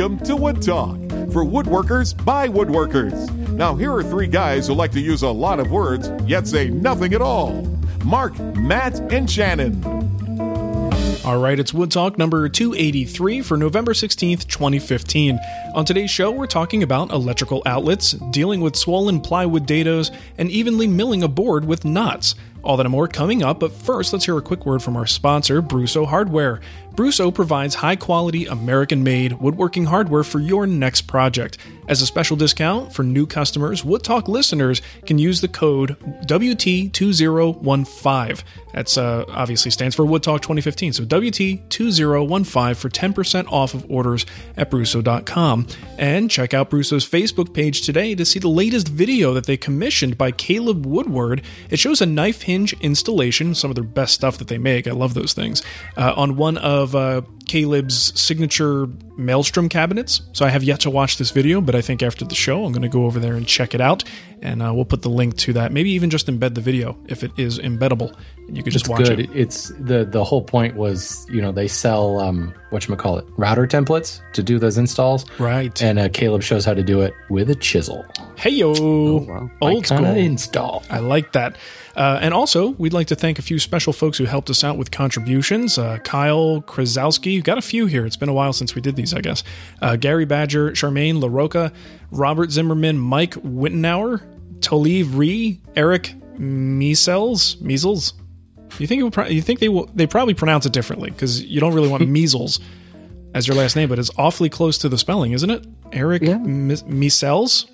Welcome to Wood Talk for woodworkers by woodworkers. Now, here are three guys who like to use a lot of words, yet say nothing at all Marc, Matt, and Shannon. All right, it's Wood Talk number 283 for November 16th, 2015. On today's show, we're talking about electrical outlets, dealing with swollen plywood dados, and evenly milling a board with knots. All that and more coming up, but first, let's hear a quick word from our sponsor, Brusso Hardware. Brusso provides high quality, American made woodworking hardware for your next project. As a special discount for new customers, Wood Talk listeners can use the code WT2015. That's uh, obviously stands for Wood Talk 2015. So WT2015 for 10% off of orders at Brusso.com. And check out Brusso's Facebook page today to see the latest video that they commissioned by Caleb Woodward. It shows a knife hinge installation, some of their best stuff that they make. I love those things. Uh, on one of uh, Caleb's signature Maelstrom cabinets. So I have yet to watch this video, but I think after the show, I'm going to go over there and check it out. And uh, we'll put the link to that. Maybe even just embed the video if it is embeddable. And you could just it's watch good. it. It's the the whole point was you know they sell um what you call it router templates to do those installs. Right. And uh, Caleb shows how to do it with a chisel. Hey yo, wow. old school install. I like that. Uh, and also, we'd like to thank a few special folks who helped us out with contributions. Uh, Kyle Krasowski, we've got a few here. It's been a while since we did these, I guess. Uh, Gary Badger, Charmaine LaRocca, Robert Zimmerman, Mike Wittenauer, Tolive Ree, Eric Measles, Measles. You think pro- you think they will, they probably pronounce it differently because you don't really want measles as your last name, but it's awfully close to the spelling, isn't it? Eric Yeah. Mis- Measles.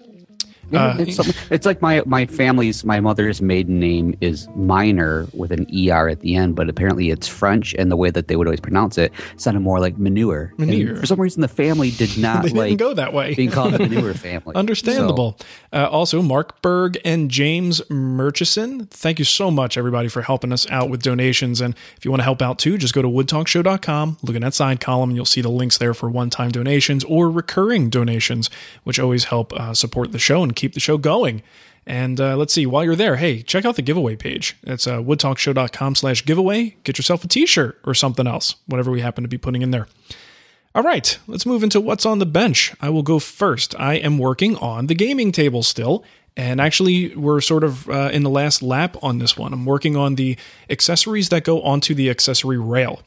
Yeah, Uh, it's, it's like my my family's my mother's maiden name is Minor with an er at the end, but apparently it's French, and the way that they would always pronounce it sounded more like manure. And Manure. for some reason, the family did not They like didn't go that way. being called the manure family. Understandable. Uh, also, Mark Berg and James Murchison, thank you so much, everybody, for helping us out with donations. And if you want to help out too, just go to woodtalkshow.com, look in that side column, and you'll see the links there for one time donations or recurring donations, which always help uh, support the show and keep the show going. And uh, let's see, while you're there, hey, check out the giveaway page. It's uh, woodtalkshow.com slash giveaway. Get yourself a t-shirt or something else, whatever we happen to be putting in there. All right, let's move into what's on the bench. I will go first. I am working on the gaming table still, and actually, we're sort of uh, in the last lap on this one. I'm working on the accessories that go onto the accessory rail.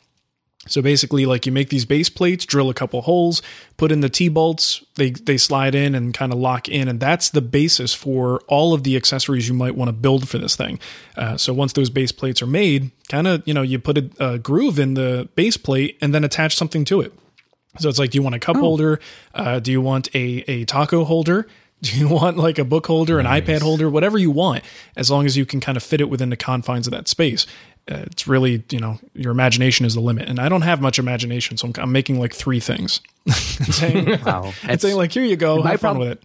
So basically, like you make these base plates, drill a couple holes, put in the T bolts, they they slide in and kind of lock in, and that's the basis for all of the accessories you might want to build for this thing. Uh, so once those base plates are made, kind of you know you put a, a groove in the base plate and then attach something to it. So it's like, do you want a cup holder? Uh, do you want a, a taco holder? Do you want like a book holder, an iPad holder, whatever you want, as long as you can kind of fit it within the confines of that space? Uh, it's really, you know, your imagination is the limit. And I don't have much imagination, so I'm, I'm making like three things. and saying, Wow. and saying like, here you go, My have fun with it.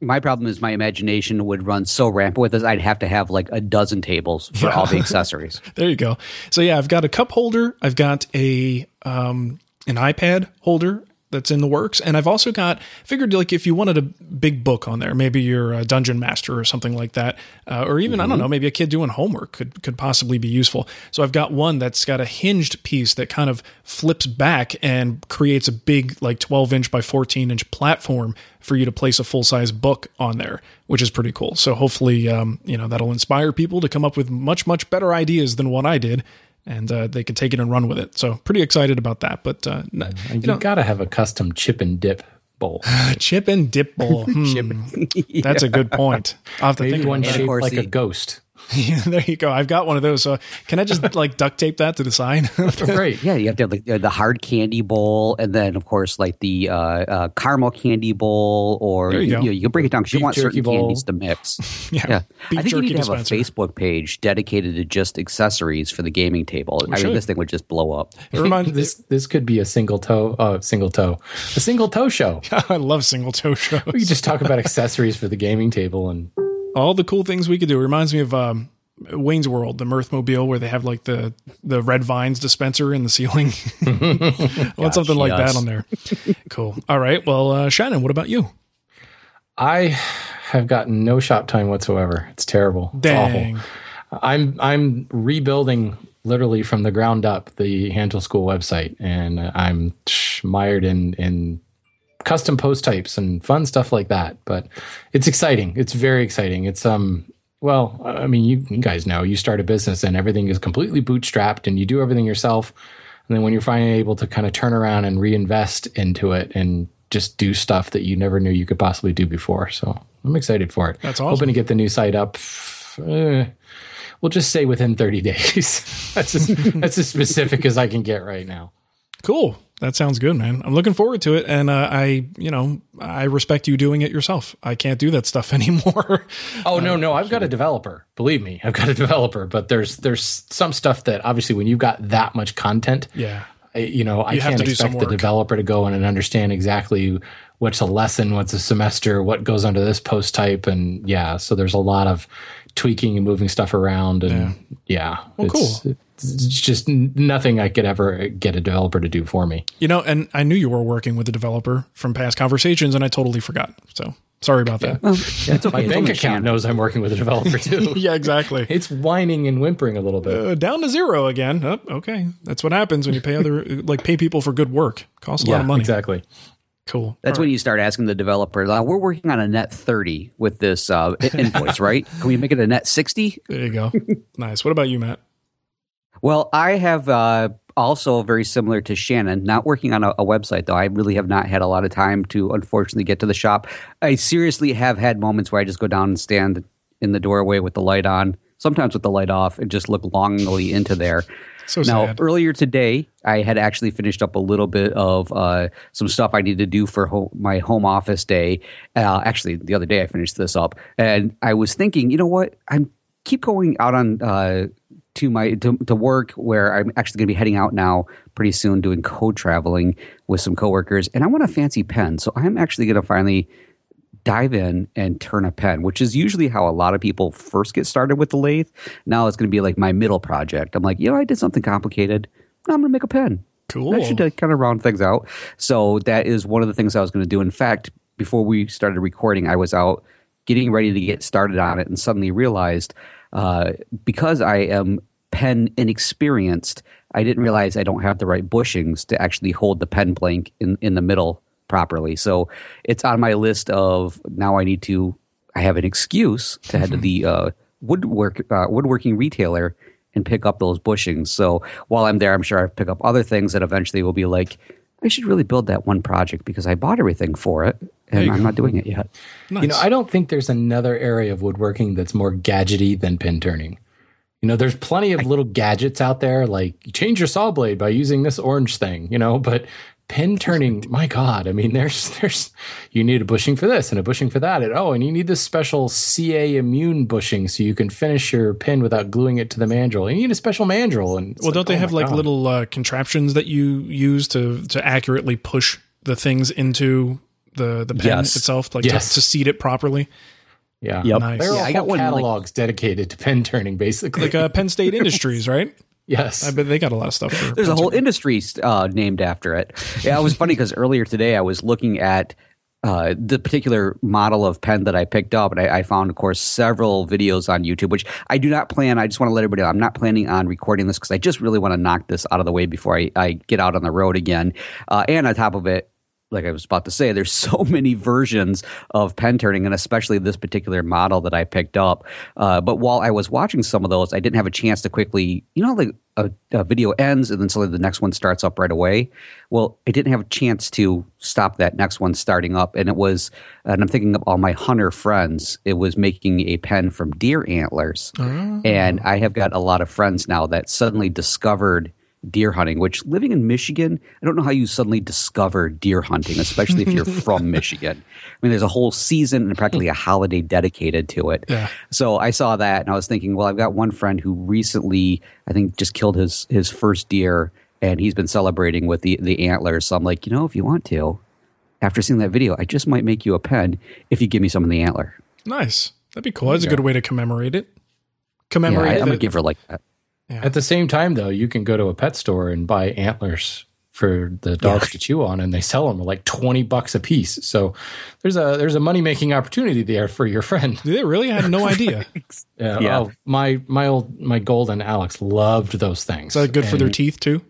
My problem is my imagination would run so rampant with this, I'd have to have like a dozen tables for all the accessories. There you go. So yeah, I've got a cup holder. I've got a um, an iPad holder that's in the works, and I've also got figured like if you wanted a big book on there, maybe you're a dungeon master or something like that, uh, or even I don't know, maybe a kid doing homework could could possibly be useful. So I've got one that's got a hinged piece that kind of flips back and creates a big like 12 inch by 14 inch platform for you to place a full size book on there, which is pretty cool. So hopefully, um, you know, that'll inspire people to come up with much, much better ideas than what I did. And uh, they could take it and run with it. So pretty excited about that. But uh, n- you you know, gotta have a custom chip and dip bowl. chip and dip bowl. Hmm, That's a good point. I'll have to Maybe think one about shaped like a ghost. Yeah, there you go. I've got one of those. So can I just like duct tape that to the side? Great. Yeah, you have to have like, uh, the hard candy bowl, and then of course like the uh, uh, caramel candy bowl, or There you know, you can break it down because you want certain bowl. candies to mix. yeah. Yeah, I think you jerky need to have dispenser. a Facebook page dedicated to just accessories for the gaming table. I should. mean, this thing would just blow up. It reminds This this could be a single toe, uh, single toe, a single toe show. I love single toe shows. We could just talk about accessories for the gaming table and all the cool things we could do. It reminds me of um, Wayne's World, the Mirthmobile, where they have like the the red vines dispenser in the ceiling. I want something like yes. that on there. Cool. All right. Well, uh, Shannon, what about you? I have gotten no shop time whatsoever. It's terrible. It's Dang. awful. I'm I'm rebuilding literally from the ground up the Hand Tool School website, and I'm mired in in custom post types and fun stuff like that. But it's exciting. It's very exciting. It's um well, I mean, you, you guys know you start a business and everything is completely bootstrapped and you do everything yourself. And then when you're finally able to kind of turn around and reinvest into it and just do stuff that you never knew you could possibly do before. So I'm excited for it. That's awesome. Hoping to get the new site up. Uh, we'll just say within 30 days. that's as, that's as specific as I can get right now. Cool. That sounds good, man. I'm looking forward to it, and uh, I, you know, I respect you doing it yourself. I can't do that stuff anymore. oh no, no, I've got a developer. Believe me, I've got a developer. But there's there's some stuff that obviously when you've got that much content, yeah, you know, I can't expect the developer to go in and understand exactly what's a lesson, what's a semester, what goes under this post type, and yeah, so there's a lot of tweaking and moving stuff around, and yeah, yeah well, cool just nothing I could ever get a developer to do for me. You know, and I knew you were working with a developer from past conversations, and I totally forgot. So sorry about that. Well, okay. My bank account knows I'm working with a developer too. yeah, exactly. It's whining and whimpering a little bit. Uh, down to zero again. Oh, okay, that's what happens when you pay other like pay people for good work. Costs a yeah, lot of money. Exactly. Cool. That's All when right. you start asking the developer, uh, we're working on a net 30 with this uh, invoice, right? Can we make it a net 60? There you go. nice. What about you, Matt? Well, I have uh, also very similar to Shannon, not working on a, a, website though. I really have not had a lot of time to unfortunately get to the shop. I seriously have had moments where I just go down and stand in the doorway with the light on, sometimes with the light off, and just look longingly into there. So now, sad. earlier today, I had actually finished up a little bit of uh, some stuff I needed to do for ho- my home office day. Uh, actually, the other day I finished this up, and I was thinking, you know what? I'm keep going out on uh, to my to, to work where I'm actually going to be heading out now pretty soon doing co-traveling with some coworkers and I want a fancy pen. So I'm actually going to finally dive in and turn a pen, which is usually how a lot of people first get started with the lathe. Now it's going to be like my middle project. I'm like, you know, I did something complicated. Now I'm going to make a pen. Cool. I should uh, kind of round things out. So that is one of the things I was going to do. In fact, before we started recording, I was out getting ready to get started on it and suddenly realized – uh, because I am pen inexperienced, I didn't realize I don't have the right bushings to actually hold the pen blank in, in the middle properly. So it's on my list of now I need to, I have an excuse to head to the uh, woodwork, uh, woodworking retailer and pick up those bushings. So while I'm there, I'm sure I'll pick up other things that eventually will be like, I should really build that one project because I bought everything for it and I'm not doing it yet. Nice. You know, I don't think there's another area of woodworking that's more gadgety than pin turning. You know, there's plenty of little gadgets out there, like change your saw blade by using this orange thing, you know, but pin turning, my God, I mean, there's, there's, you need a bushing for this and a bushing for that. And oh, and you need this special CA immune bushing so you can finish your pin without gluing it to the mandrel. and You need a special mandrel. And well, don't they oh have like God. little uh, contraptions that you use to, to accurately push the things into the, the pen yes. itself, like yes. to, to seat it properly? Yeah. Yep. Nice. There are yeah, I got one catalogs like, dedicated to pen turning, basically. Like uh, Penn State Industries, right? Yes, I bet they got a lot of stuff. For There's a whole industry uh, named after it. Yeah, it was funny because earlier today I was looking at uh, the particular model of pen that I picked up, and I, I, found, of course, several videos on YouTube. Which I do not plan. I just want to let everybody know I'm not planning on recording this because I just really want to knock this out of the way before I, I get out on the road again. Uh, and on top of it, like I was about to say, there's so many versions of pen turning, and especially this particular model that I picked up. Uh, but while I was watching some of those, I didn't have a chance to quickly, you know, like a, a, video ends and then suddenly the next one starts up right away. Well, I didn't have a chance to stop that next one starting up, and it was, and I'm thinking of all my hunter friends. It was making a pen from deer antlers, oh. and I have got a lot of friends now that suddenly discovered deer hunting, which living in Michigan, I don't know how you suddenly discover deer hunting, especially if you're from Michigan. I mean, there's a whole season and practically a holiday dedicated to it. Yeah. So I saw that and I was thinking, well, I've got one friend who recently, I think, just killed his his first deer and he's been celebrating with the, the antlers. So I'm like, you know, if you want to, after seeing that video, I just might make you a pen if you give me some of the antler. Nice. That'd be cool. That's a good way to commemorate it. Commemorate yeah, I, I'm a giver like that. Yeah. At the same time, though, you can go to a pet store and buy antlers for the dogs yeah. to chew on, and they sell them like twenty bucks a piece. So there's a there's a money making opportunity there for your friend. They really had no idea. yeah. yeah. Oh, my my old my golden Alex loved those things. Is that good and for their teeth too?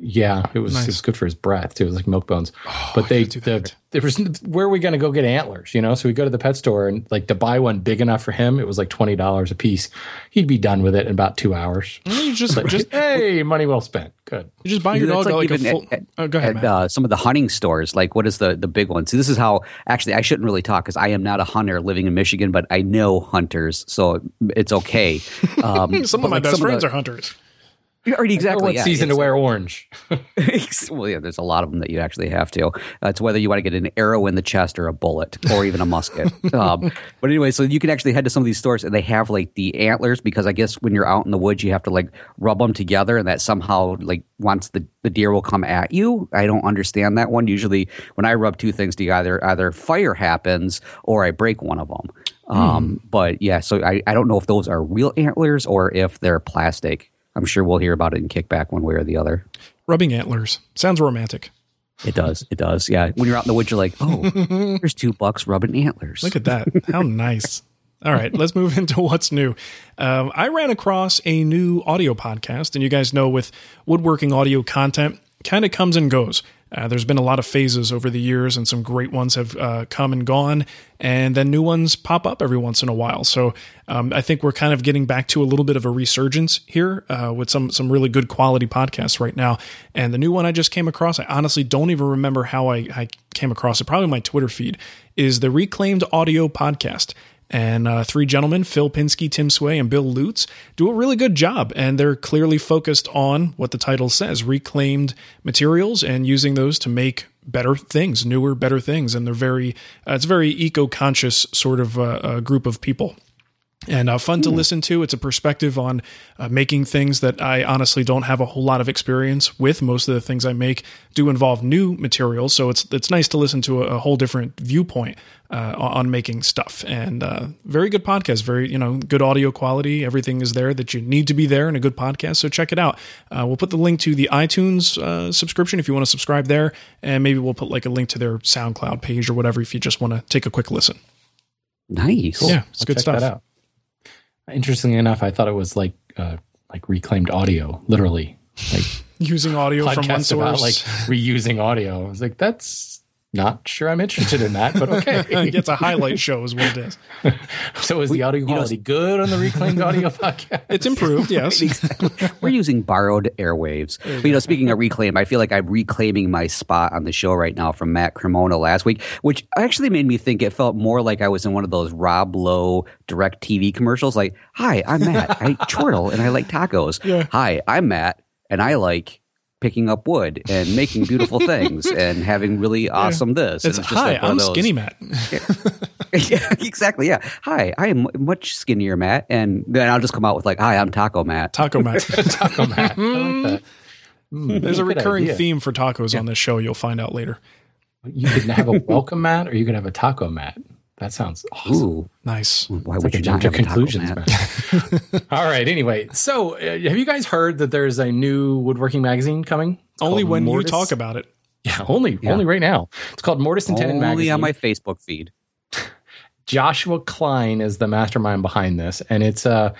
Yeah, it was Nice. it was good for his breath too. It was like milk bones. but they do the, that. there was where are we going to go get antlers? You know, so we go to the pet store and like to buy one big enough for him. It was like twenty dollars a piece. He'd be done with it in about two hours. You just just hey, money well spent. Good. you just buy your dog like, a full. at- oh, go ahead, at uh, some of the hunting stores, like what is the the big one? See, this is how actually I shouldn't really talk because I am not a hunter living in Michigan, but I know hunters, so it's okay. Um, some of my like best friends the- are hunters. Already exactly. what yeah, season to wear orange? well, yeah, there's a lot of them that you actually have to. Uh, it's whether you want to get an arrow in the chest or a bullet or even a musket. um, but anyway, so you can actually head to some of these stores and they have like the antlers because I guess when you're out in the woods, you have to like rub them together and that somehow like once the, the deer will come at you. I don't understand that one. Usually when I rub two things together, either fire happens or I break one of them. Um, But yeah, so I, I don't know if those are real antlers or if they're plastic. I'm sure we'll hear about it in kickback one way or the other. Rubbing antlers sounds romantic. It does. It does. Yeah. When you're out in the woods, you're like, oh, there's two bucks rubbing antlers. Look at that. How nice. All right, let's move into what's new. Um, I ran across a new audio podcast, and you guys know with woodworking audio content, kind of comes and goes. Uh, there's been a lot of phases over the years, and some great ones have uh, come and gone, and then new ones pop up every once in a while. So um, I think we're kind of getting back to a little bit of a resurgence here uh, with some some really good quality podcasts right now. And the new one I just came across, I honestly don't even remember how I, I came across it. Probably my Twitter feed is the Reclaimed Audio Podcast and uh, three gentlemen, Phil Pinsky, Tim Sway, and Bill Lutz, do a really good job. And they're clearly focused on what the title says reclaimed materials and using those to make better things, newer, better things. And they're very, uh, it's very eco conscious sort of uh, uh, group of people and uh, fun to listen to. It's a perspective on uh, making things that I honestly don't have a whole lot of experience with. Most of the things I make do involve new materials, so it's it's nice to listen to a, a whole different viewpoint uh, on on making stuff. And uh, very good podcast, very you know good audio quality. Everything is there that you need to be there in a good podcast. So check it out. Uh, we'll put the link to the iTunes uh, subscription if you want to subscribe there, and maybe we'll put like a link to their SoundCloud page or whatever if you just want to take a quick listen. nice. Yeah, it's I'll good check stuff. Interestingly enough, I thought it was like uh, like reclaimed audio, literally. Like Using audio from one podcast about source. like reusing audio. I was like, that's not sure I'm interested in that, but okay. it's a highlight show, is what it is. so is the audio quality good on the reclaimed audio podcast? It's improved, yes. We're using borrowed airwaves. But, you know, speaking of reclaim, I feel like I'm reclaiming my spot on the show right now from Matt Cremona last week, which actually made me think it felt more like I was in one of those Rob Lowe direct TV commercials. Like, hi, I'm Matt. I chortle and I like tacos. Yeah. Hi, I'm Matt and I like picking up wood and making beautiful things and having really awesome this. It's, And hi, like I'm those- Skinny Matt. yeah, exactly. Yeah. Hi, I am much skinnier, Matt. And then I'll just come out with like, hi, I'm Taco Matt. Taco Matt. Taco Matt. Like. Mm, There's a recurring idea. theme for tacos on this show. You'll find out later. You could have a welcome mat or you could have a taco mat. That sounds awesome. Ooh, Nice. why would like you jump to have a Taco conclusions, Matt? man. All right. Anyway, so uh, have you guys heard that there's a new woodworking magazine coming? It's Only when Mortise- you talk about it. Yeah, only Yeah. only right now. It's called Mortise and Tenon Magazine. Only on my Facebook feed. Joshua Klein is the mastermind behind this, and it's a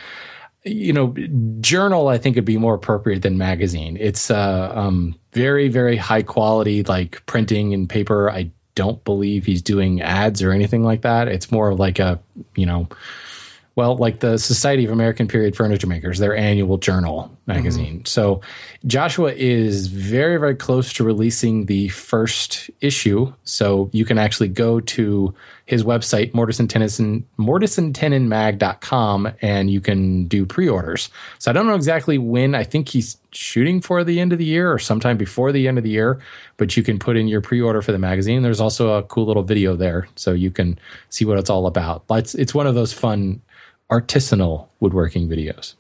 you know journal. I think would be more appropriate than magazine. It's uh, um, very very high quality, like printing and paper. I don't believe he's doing ads or anything like that. It's more of like a you know. Well, like the Society of American Period Furniture Makers, their annual journal magazine. Mm-hmm. So Joshua is very, very close to releasing the first issue. So you can actually go to his website, Mortise and Tennyson, mortiseandtenonmag.com, and you can do pre-orders. So I don't know exactly when. I think he's shooting for the end of the year or sometime before the end of the year, but you can put in your pre-order for the magazine. There's also a cool little video there, so you can see what it's all about. It's, it's one of those fun artisanal woodworking videos.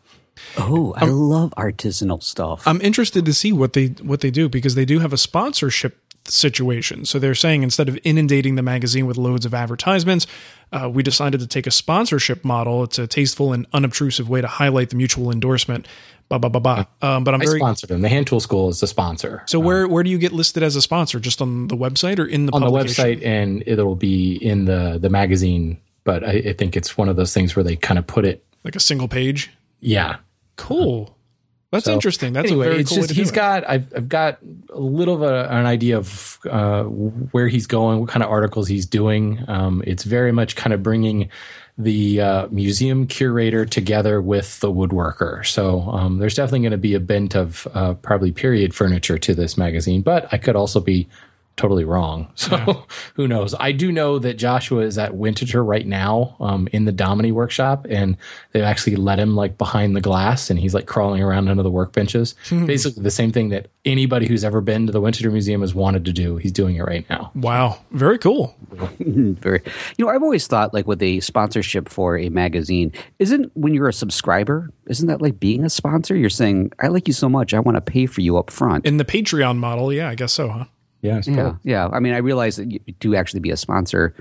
Oh, I love artisanal stuff. I'm interested to see what they what they do because they do have a sponsorship situation. So they're saying instead of inundating the magazine with loads of advertisements, uh, we decided to take a sponsorship model. It's a tasteful and unobtrusive way to highlight the mutual endorsement. Ba ba ba ba. Um, but I'm I very sponsored them. The Hand Tool School is the sponsor. so where where do you get listed as a sponsor? Just on the website or in the on the website and it'll be in the the magazine but I, I think it's one of those things where they kind of put it like a single page. yeah Cool. That's So, interesting. That's anyway, a very it's cool way just to do he's it. got I've, I've got a little of a, an idea of uh, where he's going, what kind of articles he's doing. Um, it's very much kind of bringing the uh, museum curator together with the woodworker. So um, there's definitely going to be a bent of uh, probably period furniture to this magazine, but I could also be totally wrong. So who knows? I do know that Joshua is at Winterthur right now um, in the Dominy workshop, and they've actually let him like behind the glass, and he's like crawling around under the workbenches. Basically, the same thing that anybody who's ever been to the Winterthur Museum has wanted to do. He's doing it right now. Wow, very cool. Very, you know, I've always thought like with a sponsorship for a magazine, isn't when you're a subscriber, isn't that like being a sponsor? You're saying, I like you so much, I want to pay for you up front. In the Patreon model, yeah, I guess so, huh? Yeah, I. Yeah, yeah. I mean, I realize that you do actually be a sponsor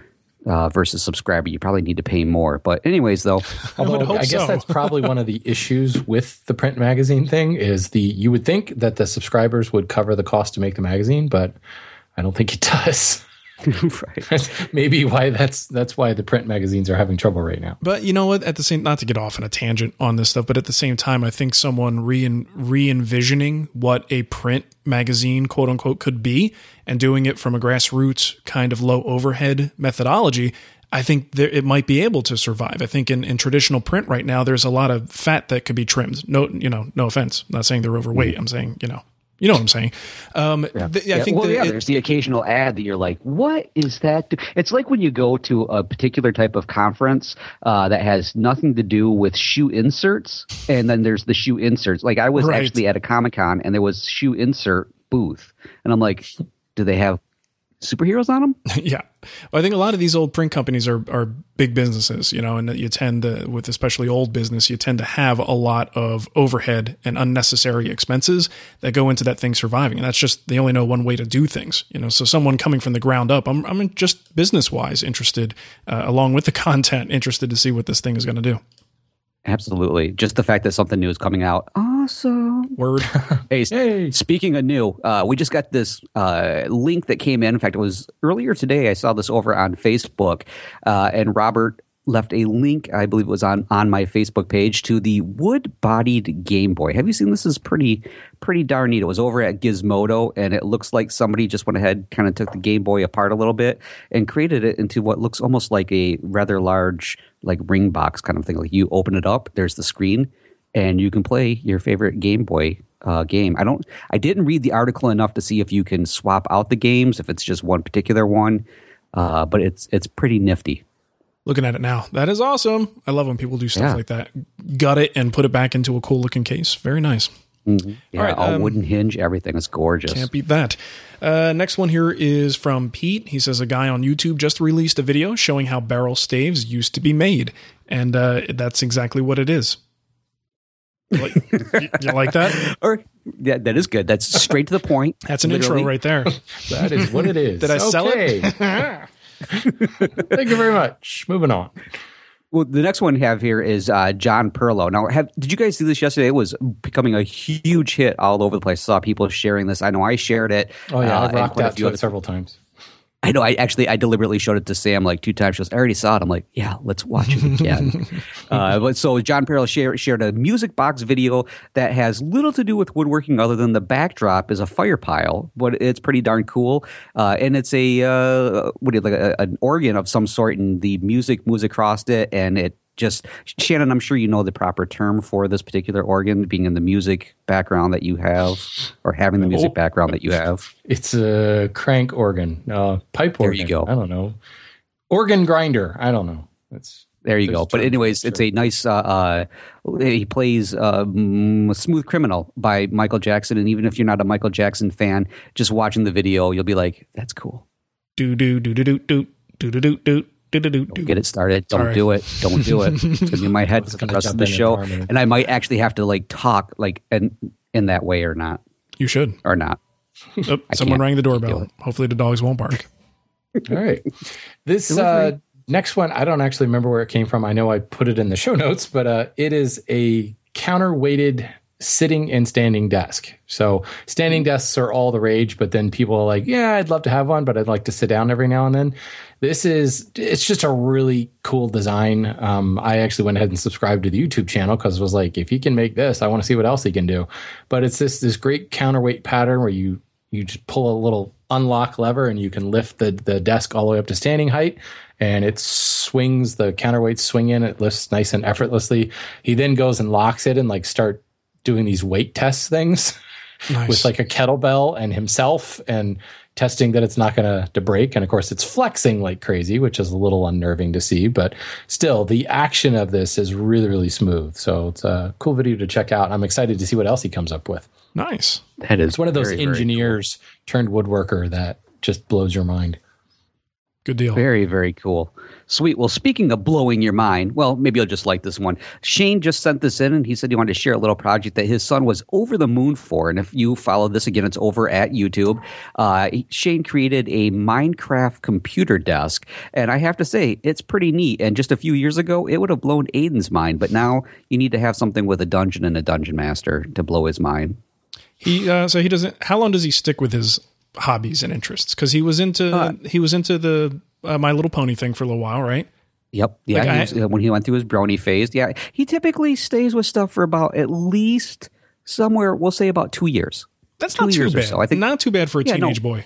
uh, versus subscriber. You probably need to pay more. But anyways, though, Although would hope I guess so. that's probably one of the issues with the print magazine thing is the you would think that the subscribers would cover the cost to make the magazine, but I don't think it does. right. Maybe why that's that's why the print magazines are having trouble right now. But you know what? At the same, not to get off on a tangent on this stuff, but at the same time, I think someone re re envisioning what a print magazine, quote unquote, could be, and doing it from a grassroots kind of low overhead methodology. I think there, it might be able to survive. I think in, in traditional print right now, there's a lot of fat that could be trimmed. No, you know, no offense. I'm not saying they're overweight. I'm saying, you know, you know what I'm saying. Um, th- I Yeah, think well, yeah, it- there's the occasional ad that you're like, what is that? do-" It's like when you go to a particular type of conference uh, that has nothing to do with shoe inserts, and then there's the shoe inserts. Like I was Right. actually at a Comic Con, and there was shoe insert booth, and I'm like, do they have superheroes on them? yeah. Well, I think a lot of these old print companies are are big businesses, you know, and you tend to, with especially old business, you tend to have a lot of overhead and unnecessary expenses that go into that thing surviving. And that's just, they only know one way to do things, you know. So someone coming from the ground up, I'm, I'm just business wise interested, uh, along with the content, interested to see what this thing is going to do. Absolutely. Just the fact that something new is coming out. Awesome. Word. Hey, Hey. speaking of new, uh, we just got this uh, link that came in. In fact, it was earlier today. I saw this over on Facebook, uh, and Robert left a link. I believe it was on on my Facebook page to the wood-bodied Game Boy. Have you seen this? Is pretty pretty darn neat. It was over at Gizmodo, and it looks like somebody just went ahead, kind of took the Game Boy apart a little bit, and created it into what looks almost like a rather large like ring box kind of thing. Like you open it up, there's the screen, and you can play your favorite Game Boy uh, game. I don't. I didn't read the article enough to see if you can swap out the games if it's just one particular one. Uh, but it's it's pretty nifty. Looking at it now. That is awesome. I love when people do stuff Yeah. like that. Gut it and put it back into a cool looking case. Very nice. Yeah, All right, all um, wooden hinge, everything is gorgeous. Can't beat that. Uh, next one here is from Pete. He says a guy on YouTube just released a video showing how barrel staves used to be made, and uh, that's exactly what it is. Like, you, you like that? Or yeah, that is good. That's straight to the point. That's an Literally. intro right there. That is what it is. Did I sell it? Thank you very much. Moving on. Well, the next one we have here is uh, John Perlow. Now, have did you guys see this yesterday? It was becoming a huge hit all over the place. I saw people sharing this. I know I shared it. Oh yeah, uh, I've and rocked out to it several times. I know. I actually, I deliberately showed it to Sam like two times. She goes, "I already saw it." I'm like, "Yeah, let's watch it again." uh, but so John Peril shared shared a music box video that has little to do with woodworking other than the backdrop is a fire pile, but it's pretty darn cool. Uh, and it's a uh, what do you like a, an organ of some sort, and the music moves across it, and it just Shannon. I'm sure you know the proper term for this particular organ, being in the music background that you have, or having the music Oh. background that you have. It's a crank organ, uh, pipe organ. There you go. I don't know. Organ grinder. I don't know. That's There you go. But anyways, it's a nice. Uh, uh, he plays mm, "Smooth Criminal" by Michael Jackson, and even if you're not a Michael Jackson fan, just watching the video, you'll be like, "That's cool." Do do do do do do do do do do do do do do. Get it started. Don't Sorry. do it. Don't do it. It's gonna be in my head for the rest of the and show, and I might actually have to like talk like in in that way or not You should. or not. Oh, someone can't rang the doorbell. Hopefully the dogs won't bark. all right. This uh, next one, I don't actually remember where it came from. I know I put it in the show notes, but uh, it is a counterweighted sitting and standing desk. So standing desks are all the rage, but then people are like, yeah, I'd love to have one, but I'd like to sit down every now and then. This is, it's just a really cool design. Um, I actually went ahead and subscribed to the YouTube channel because it was like, if he can make this, I want to see what else he can do. But it's this, this great counterweight pattern where you, you just pull a little unlock lever and you can lift the, the desk all the way up to standing height and it swings the counterweights swing in it lifts nice and effortlessly he then goes and locks it and like start doing these weight test things Nice. with like a kettlebell and himself and testing that it's not going to break and of course it's flexing like crazy which is a little unnerving to see but still the action of this is really really smooth so it's a cool video to check out i'm excited to see what else he comes up with nice. That is it's one of those very, very engineers turned woodworker that just blows your mind Good deal. Very, very cool. Sweet. Well, speaking of blowing your mind, well, maybe you'll just like this one. Shane just sent this in and he said he wanted to share a little project that his son was over the moon for. And if you follow this again, it's over at YouTube. Uh, Shane created a Minecraft computer desk. And I have to say, it's pretty neat. And just a few years ago, it would have blown Aiden's mind. But now you need to have something with a dungeon and a dungeon master to blow his mind. He uh, so he doesn't. How long does he stick with his hobbies and interests? Because he was into Uh, he was into the uh, My Little Pony thing for a little while, right? Yep. Yeah. Like he I- was- uh, when he went through his brony phase, yeah, he typically stays with stuff for about at least somewhere, we'll say about two years. That's Two not too bad. so. I think- not too bad for a Yeah, no. teenage boy.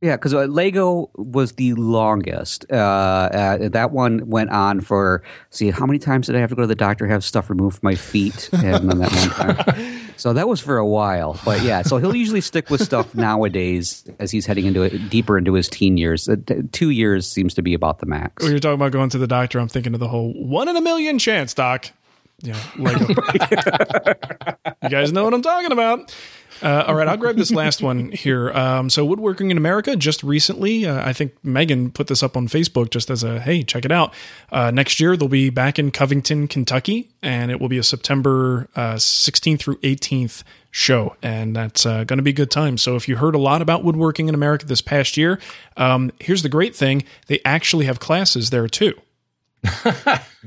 Yeah, because uh, Lego was the longest. Uh, uh, that one went on for see how many times did I have to go to the doctor have stuff removed from my feet, and then that one time. So that was for a while, but yeah. So he'll usually stick with stuff nowadays as he's heading into it deeper into his teen years. Uh, t- two years seems to be about the max. When you're talking about going to the doctor, I'm thinking of the whole one in a million chance, doc. Yeah, Lego. you guys know what I'm talking about. Uh, all right, I'll grab this last one here. Um, so, Woodworking in America just recently, uh, I think Megan put this up on Facebook just as a hey, check it out. Uh, next year, they'll be back in Covington, Kentucky, and it will be a September uh, 16th through 18th show, and that's uh, going to be a good time. So, if you heard a lot about woodworking in America this past year, um, here's the great thing they actually have classes there too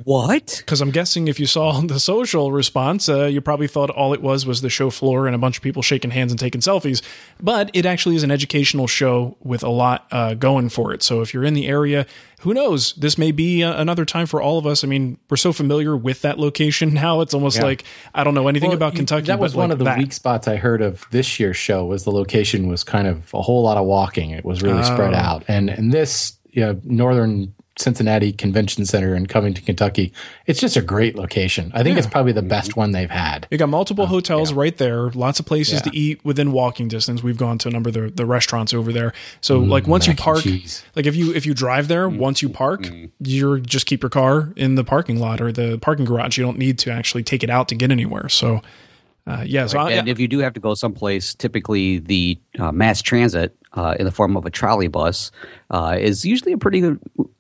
What? because I'm guessing if you saw the social response, uh, you probably thought all it was was the show floor and a bunch of people shaking hands and taking selfies. But it actually is an educational show with a lot uh, going for it. So if you're in the area, who knows? This may be uh, another time for all of us. I mean, we're so familiar with that location now; it's almost Yeah. like I don't know anything Well, about you- Kentucky. That was one like of the that. weak spots I heard of this year's show. Was the location was kind of a whole lot of walking. It was really spread Oh. out, and and this you know, northern Cincinnati Convention Center in Covington, Kentucky, it's just a great location. I think it's probably the best mm-hmm. one they've had. You got multiple um, hotels right there, lots of places Yeah. to eat within walking distance. We've gone to a number of the, the restaurants over there. So mm, like once you park, like if you if you drive there, mm, once you park, mm. you're just keep your car in the parking lot or the parking garage. You don't need to actually take it out to get anywhere. So uh, yeah, so I, And if you do have to go someplace, typically the uh, mass transit uh, in the form of a trolley bus uh, is usually a pretty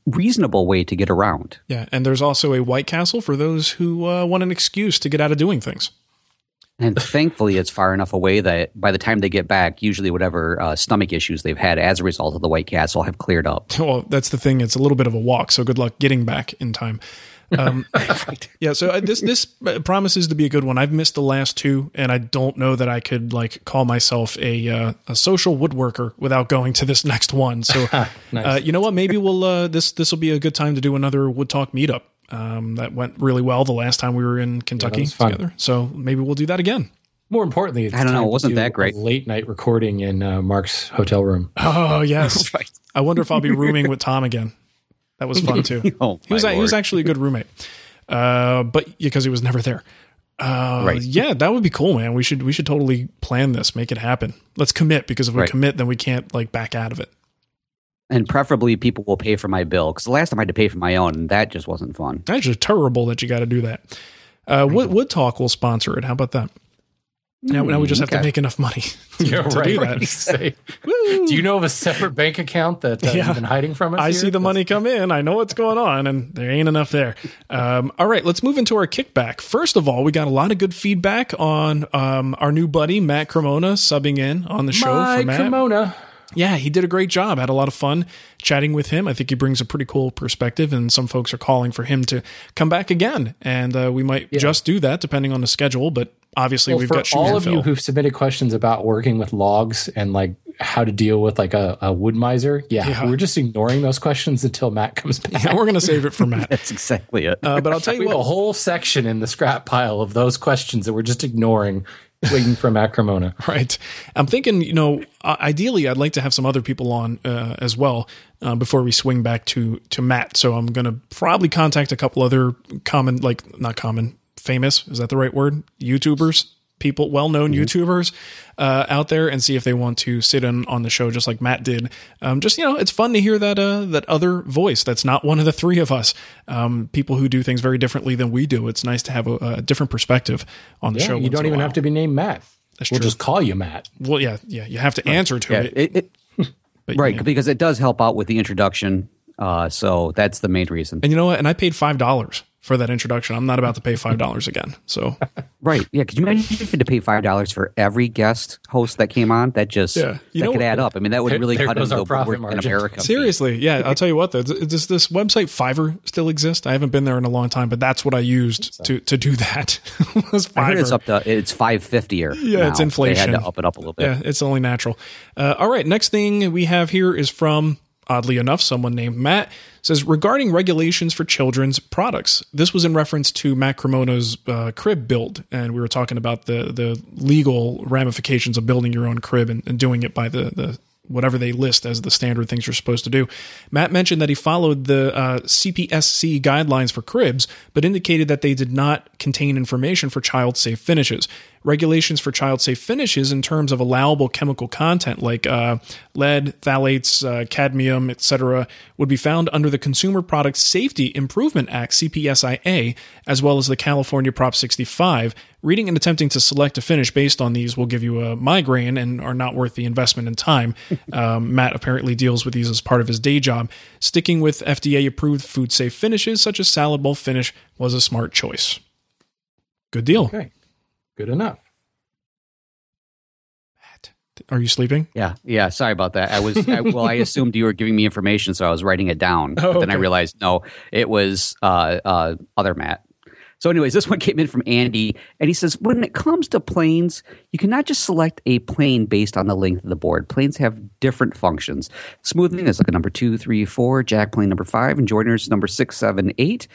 reasonable way to get around. yeah, and there's also a White Castle for those who uh, want an excuse to get out of doing things. And thankfully, it's far enough away that by the time they get back, usually whatever uh, stomach issues they've had as a result of the White Castle have cleared up. Well, that's the thing. It's a little bit of a walk, so good luck getting back in time. Um, Yeah, so uh, this this uh, promises to be a good one. I've missed the last two, and I don't know that I could like call myself a uh, a social woodworker without going to this next one. So, uh, you know what? Maybe we'll uh, this this will be a good time to do another Wood Talk meetup. Um, that went really well the last time we were in Kentucky was fun. together. So maybe we'll do that again. More importantly, it's I don't know, it wasn't do that great. late night recording in uh, Marc's hotel room. Oh yes, I wonder if I'll be rooming with Tom again. That was fun too. Oh, he was my he was actually a good roommate, uh, but because he was never there. Uh, Right. Yeah, that would be cool, man. We should we should totally plan this, make it happen. Let's commit because if we Right. commit, then we can't like back out of it. And preferably, people will pay for my bill because the last time I had to pay for my own, and that just wasn't fun. That's just terrible that you got to do that. Uh, Wood, Wood Talk will sponsor it. How about that? Now, now we just have to make enough money to, Yeah, to right. do that. Woo! do you know of a separate bank account that uh, Yeah. you've been hiding from us? I here? see the money come in. I know what's going on, and there ain't enough there. Um, all right, let's move into our kickback. First of all, we got a lot of good feedback on um, our new buddy Matt Cremona subbing in on the show for Matt. Cremona. Yeah, he did a great job. Had a lot of fun chatting with him. I think he brings a pretty cool perspective, and some folks are calling for him to come back again. And uh, we might just do that depending on the schedule. But obviously, Well, we've for got shoes all to of fill. you who've submitted questions about working with logs and like how to deal with like a, a Wood-Mizer, yeah, Yeah. we're just ignoring those questions until Matt comes back. Yeah, we're going to save it for Matt. That's exactly it. Uh, but I'll tell We you have a whole section in the scrap pile of those questions that we're just ignoring, waiting for Matt Cremona. Right. I'm thinking, you know, uh, ideally, I'd like to have some other people on uh, as well uh, before we swing back to to Matt. So I'm going to probably contact a couple other common, like not common, famous. Is that the right word? YouTubers, people, well known YouTubers uh, out there, and see if they want to sit in on the show just like Matt did. Um, just you know, it's fun to hear that uh, that other voice. That's not one of the three of us. Um, people who do things very differently than we do. It's nice to have a, a different perspective on the Yeah, show. you don't even have to be named Matt. That's we'll true. just call you Matt. Well, yeah, yeah. You have to answer to yeah, it, it, it, but, right, because it does help out with the introduction. Uh, so that's the main reason. And you know what? And I paid five dollars for that introduction. I'm not about to pay five dollars again. So Right. Yeah. Could you imagine if you had to pay five dollars for every guest host that came on? That just Yeah. You that know could add up. I mean, that would There- really there cut into the profit work in margin. America. seriously, yeah, I'll tell you what. Though, does this website Fiverr still exist? I haven't been there in a long time, but that's what I used to to do that. was I heard it's up to it's five fifty or Yeah, it's inflation. They had to up it up a little bit. Yeah, it's only natural. Uh, all right, next thing we have here is from, oddly enough, someone named Matt. Says regarding regulations for children's products. This was in reference to Matt Cremona's uh, crib build, and we were talking about the the legal ramifications of building your own crib and, and doing it by the the whatever they list as the standard things you're supposed to do. Matt mentioned that he followed the uh, CPSC guidelines for cribs, but indicated that they did not contain information for child safe finishes. Regulations for child safe finishes in terms of allowable chemical content like uh, lead, phthalates, uh, cadmium, etc., would be found under the Consumer Product Safety Improvement Act (CPSIA) as well as the California Prop 65. Reading and attempting to select a finish based on these will give you a migraine and are not worth the investment in time. Um, Matt apparently deals with these as part of his day job. Sticking with FDA approved food safe finishes such as salad bowl finish was a smart choice. Good deal. Okay, good enough. Matt, Are you sleeping? Yeah, yeah. Sorry about that. I was I, well. I assumed you were giving me information, so I was writing it down. Oh, but then I realized no, it was uh, uh, other Matt. So, anyways, this one came in from Andy, and he says, when it comes to planes, you cannot just select a plane based on the length of the board. Planes have different functions. Smoothing is like a number two, three, four. Jack plane number five, and joiners number six, seven, eight.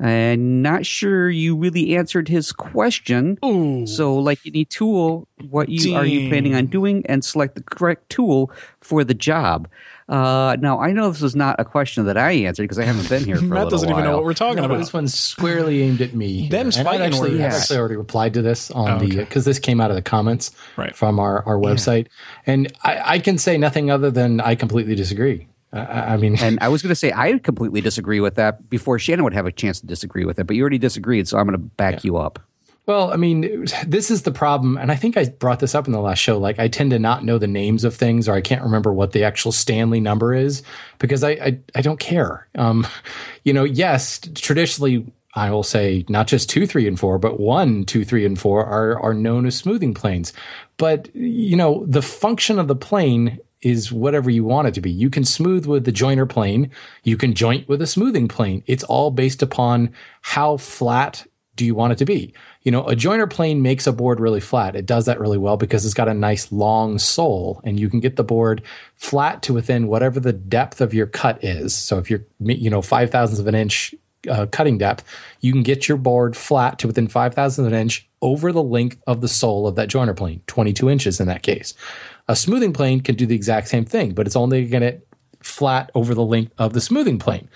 And not sure you really answered his question. Ooh. So, like any tool, what you are you planning on doing, and select the correct tool for the job. Uh, now, I know this is not a question that I answered because I haven't been here for a Matt little doesn't even know what we're talking No, about. this one's squarely aimed at me. here. Them's and I've fighting actually, words. I've actually already replied to this on Oh, the okay. because this came out of the comments Right. from our, our website, and I, I can say nothing other than I completely disagree. I, I mean, And I was going to say I completely disagree with that before Shannon would have a chance to disagree with it, but you already disagreed, so I'm going to back you up. Well, I mean, this is the problem, and I think I brought this up in the last show. Like, I tend to not know the names of things, or I can't remember what the actual Stanley number is because I I, I don't care. Um, you know, yes, traditionally. I will say not just two, three, and four, but one, two, three, and four are are known as smoothing planes. But you know, the function of the plane is whatever you want it to be. You can smooth with the joiner plane. You can joint with a smoothing plane. It's all based upon how flat do you want it to be? You know, a joiner plane makes a board really flat. It does that really well because it's got a nice long sole and you can get the board flat to within whatever the depth of your cut is. So if you're, you know, five thousandths of an inch uh, cutting depth, you can get your board flat to within five thousandths of an inch over the length of the sole of that joiner plane, 22 inches in that case. A smoothing plane can do the exact same thing, but it's only going to flat over the length of the smoothing plane.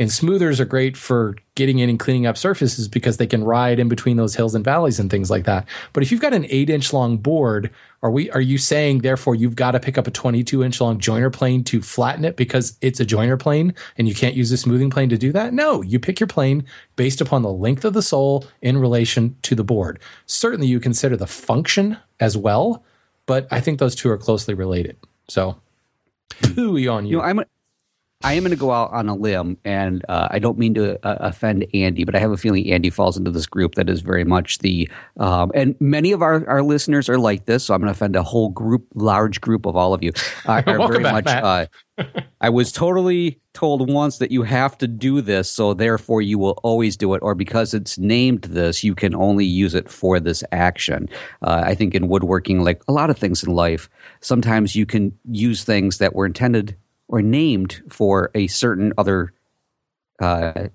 And smoothers are great for getting in and cleaning up surfaces because they can ride in between those hills and valleys and things like that. But if you've got an eight inch long board, are we are you saying therefore you've got to pick up a 22 inch long joiner plane to flatten it because it's a joiner plane and you can't use a smoothing plane to do that? No, you pick your plane based upon the length of the sole in relation to the board. Certainly you consider the function as well, but I think those two are closely related. So hmm. pooey on you. You know, I'm I am going to go out on a limb, and uh, I don't mean to uh, offend Andy, but I have a feeling Andy falls into this group that is very much the. Um, and many of our, our listeners are like this, so I'm going to offend a whole group, large group of all of you. Uh, are very back, much. Uh, I was totally told once that you have to do this, so therefore you will always do it, or because it's named this, you can only use it for this action. Uh, I think in woodworking, like a lot of things in life, sometimes you can use things that were intended or named for a certain other uh,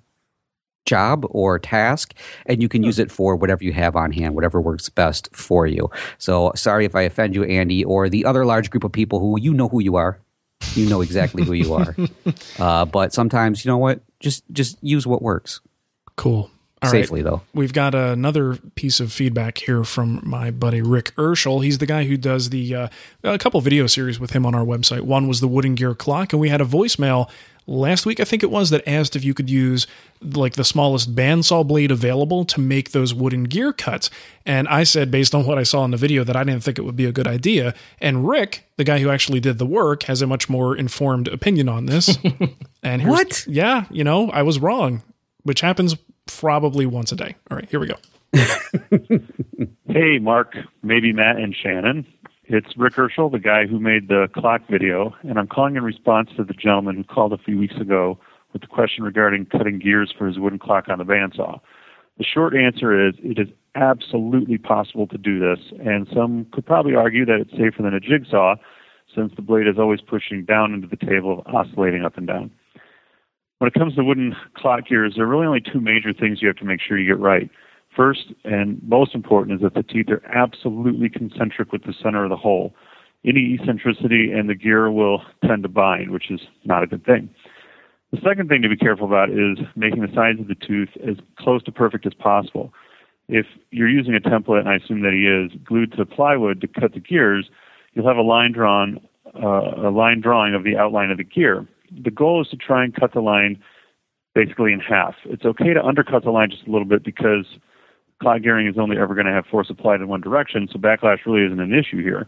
job or task, and you can use it for whatever you have on hand, whatever works best for you. So sorry if I offend you, Andy, or the other large group of people who you know who you are. You know exactly who you are. Uh, but sometimes, you know what? Just just use what works. Cool. All Safely, right. though. We've got another piece of feedback here from my buddy Rick Urschel. He's the guy who does the uh, a couple video series with him on our website. One was the Wooden Gear Clock, and we had a voicemail last week, I think it was, that asked if you could use like the smallest bandsaw blade available to make those wooden gear cuts. And I said, based on what I saw in the video, that I didn't think it would be a good idea. And Rick, the guy who actually did the work, has a much more informed opinion on this. and here's, What? Yeah, you know, I was wrong, which happens probably once a day. All right, here we go. Hey, Marc, maybe Matt and Shannon. It's Rick Herschel, the guy who made the clock video, and I'm calling in response to the gentleman who called a few weeks ago with the question regarding cutting gears for his wooden clock on the bandsaw. The short answer is it is absolutely possible to do this, and some could probably argue that it's safer than a jigsaw since the blade is always pushing down into the table, oscillating up and down. When it comes to wooden clock gears, there are really only two major things you have to make sure you get right. First and most important is that the teeth are absolutely concentric with the center of the hole. Any eccentricity and the gear will tend to bind, which is not a good thing. The second thing to be careful about is making the sides of the tooth as close to perfect as possible. If you're using a template, and I assume that he is, glued to the plywood to cut the gears, you'll have a line drawn, uh, a line drawing of the outline of the gear. The goal is to try and cut the line basically in half. It's okay to undercut the line just a little bit because clock gearing is only ever going to have force applied in one direction, so backlash really isn't an issue here.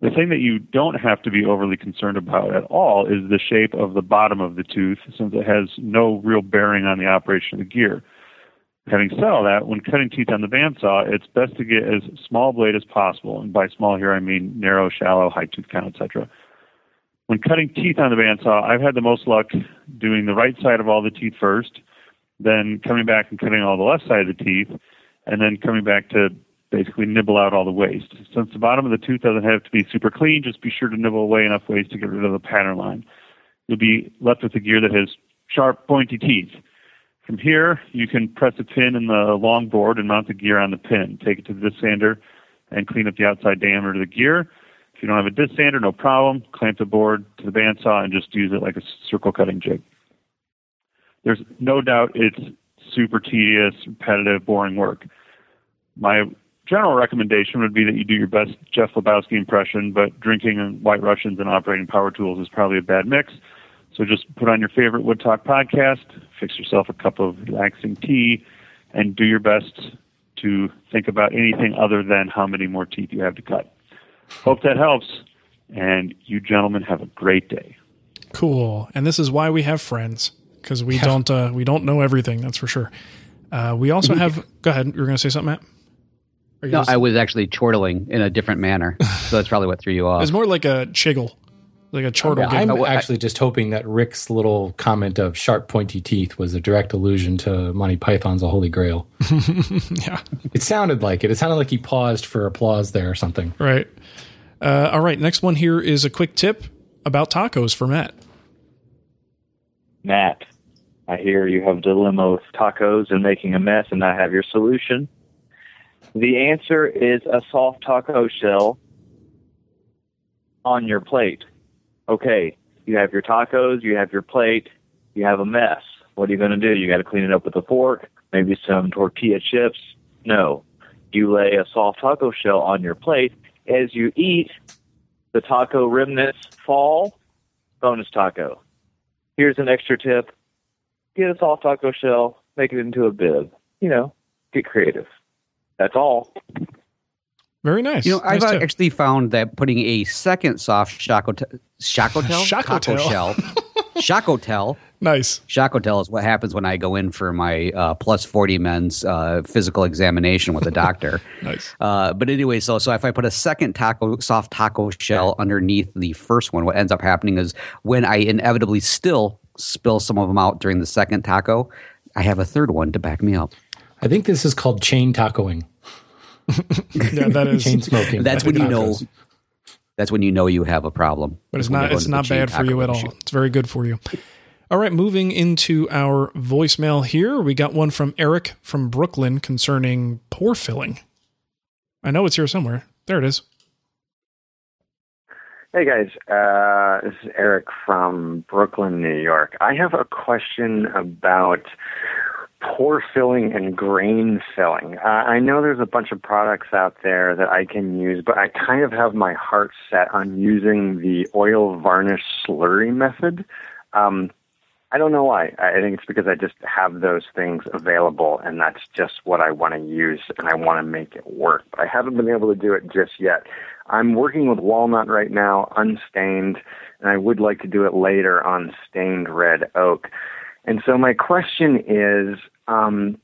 The thing that you don't have to be overly concerned about at all is the shape of the bottom of the tooth, since it has no real bearing on the operation of the gear. Having said all that, when cutting teeth on the bandsaw, it's best to get as small blade as possible, and by small here I mean narrow, shallow, high tooth count, etc. When cutting teeth on the bandsaw, I've had the most luck doing the right side of all the teeth first, then coming back and cutting all the left side of the teeth, and then coming back to basically nibble out all the waste. Since the bottom of the tooth doesn't have to be super clean, just be sure to nibble away enough waste to get rid of the pattern line. You'll be left with a gear that has sharp, pointy teeth. From here, you can press a pin in the long board and mount the gear on the pin. Take it to the disc sander and clean up the outside diameter of the gear. If you don't have a disc sander, no problem. Clamp the board to the bandsaw and just use it like a circle cutting jig. There's no doubt it's super tedious, repetitive, boring work. My general recommendation would be that you do your best Jeff Lebowski impression, but drinking White Russians and operating power tools is probably a bad mix. So just put on your favorite Wood Talk podcast, fix yourself a cup of relaxing tea, and do your best to think about anything other than how many more teeth you have to cut. Hope that helps, and you gentlemen have a great day. Cool. And this is why we have friends because we don't uh, we don't know everything. That's for sure. Uh, we also have. Go ahead. You're going to say something, Matt. No, gonna I was actually chortling in a different manner, so that's probably what threw you off. It's more like a chiggle, like a chortle. Yeah, giggle. I'm I- actually just hoping that Rick's little comment of sharp, pointy teeth was a direct allusion to Monty Python's A Holy Grail. yeah. It sounded like it. It sounded like he paused for applause there or something. Right. Uh, all right. Next one here is a quick tip about tacos for Matt. Matt, I hear you have a dilemma with tacos and making a mess, and I have your solution. The answer is a soft taco shell on your plate. Okay, you have your tacos, you have your plate, you have a mess. What are you going to do? You got to clean it up with a fork, maybe some tortilla chips. No, you lay a soft taco shell on your plate. As you eat, the taco remnants fall. Bonus taco. Here's an extra tip. Get a soft taco shell, make it into a bib. You know, get creative. That's all. Very nice. You know, I've tip. actually found that putting a second soft chocotel, chocotel, Chocotel. taco shell Shock-O-Tel. Nice. Shock-O-Tel is what happens when I go in for my uh, plus 40 men's uh, physical examination with a doctor. nice. Uh, but anyway, so so if I put a second taco soft taco shell underneath the first one, what ends up happening is when I inevitably still spill some of them out during the second taco, I have a third one to back me up. I think this is called chain tacoing. Yeah, that is. Chain smoking. That's when you know. That's when you know you have a problem. but it's not it's not bad for you at all. issue. It's very good for you. All right, moving into our voicemail here, we got one from Eric from Brooklyn concerning pore filling. I know it's here somewhere. There it is. Hey guys, uh, this is Eric from Brooklyn, New York. I have a question about pore filling and grain filling. Uh, I know there's a bunch of products out there that I can use, but I kind of have my heart set on using the oil varnish slurry method. Um, I don't know why. I think it's because I just have those things available, and that's just what I want to use, and I want to make it work. But I haven't been able to do it just yet. I'm working with walnut right now, unstained, and I would like to do it later on stained red oak. And so my question is, um,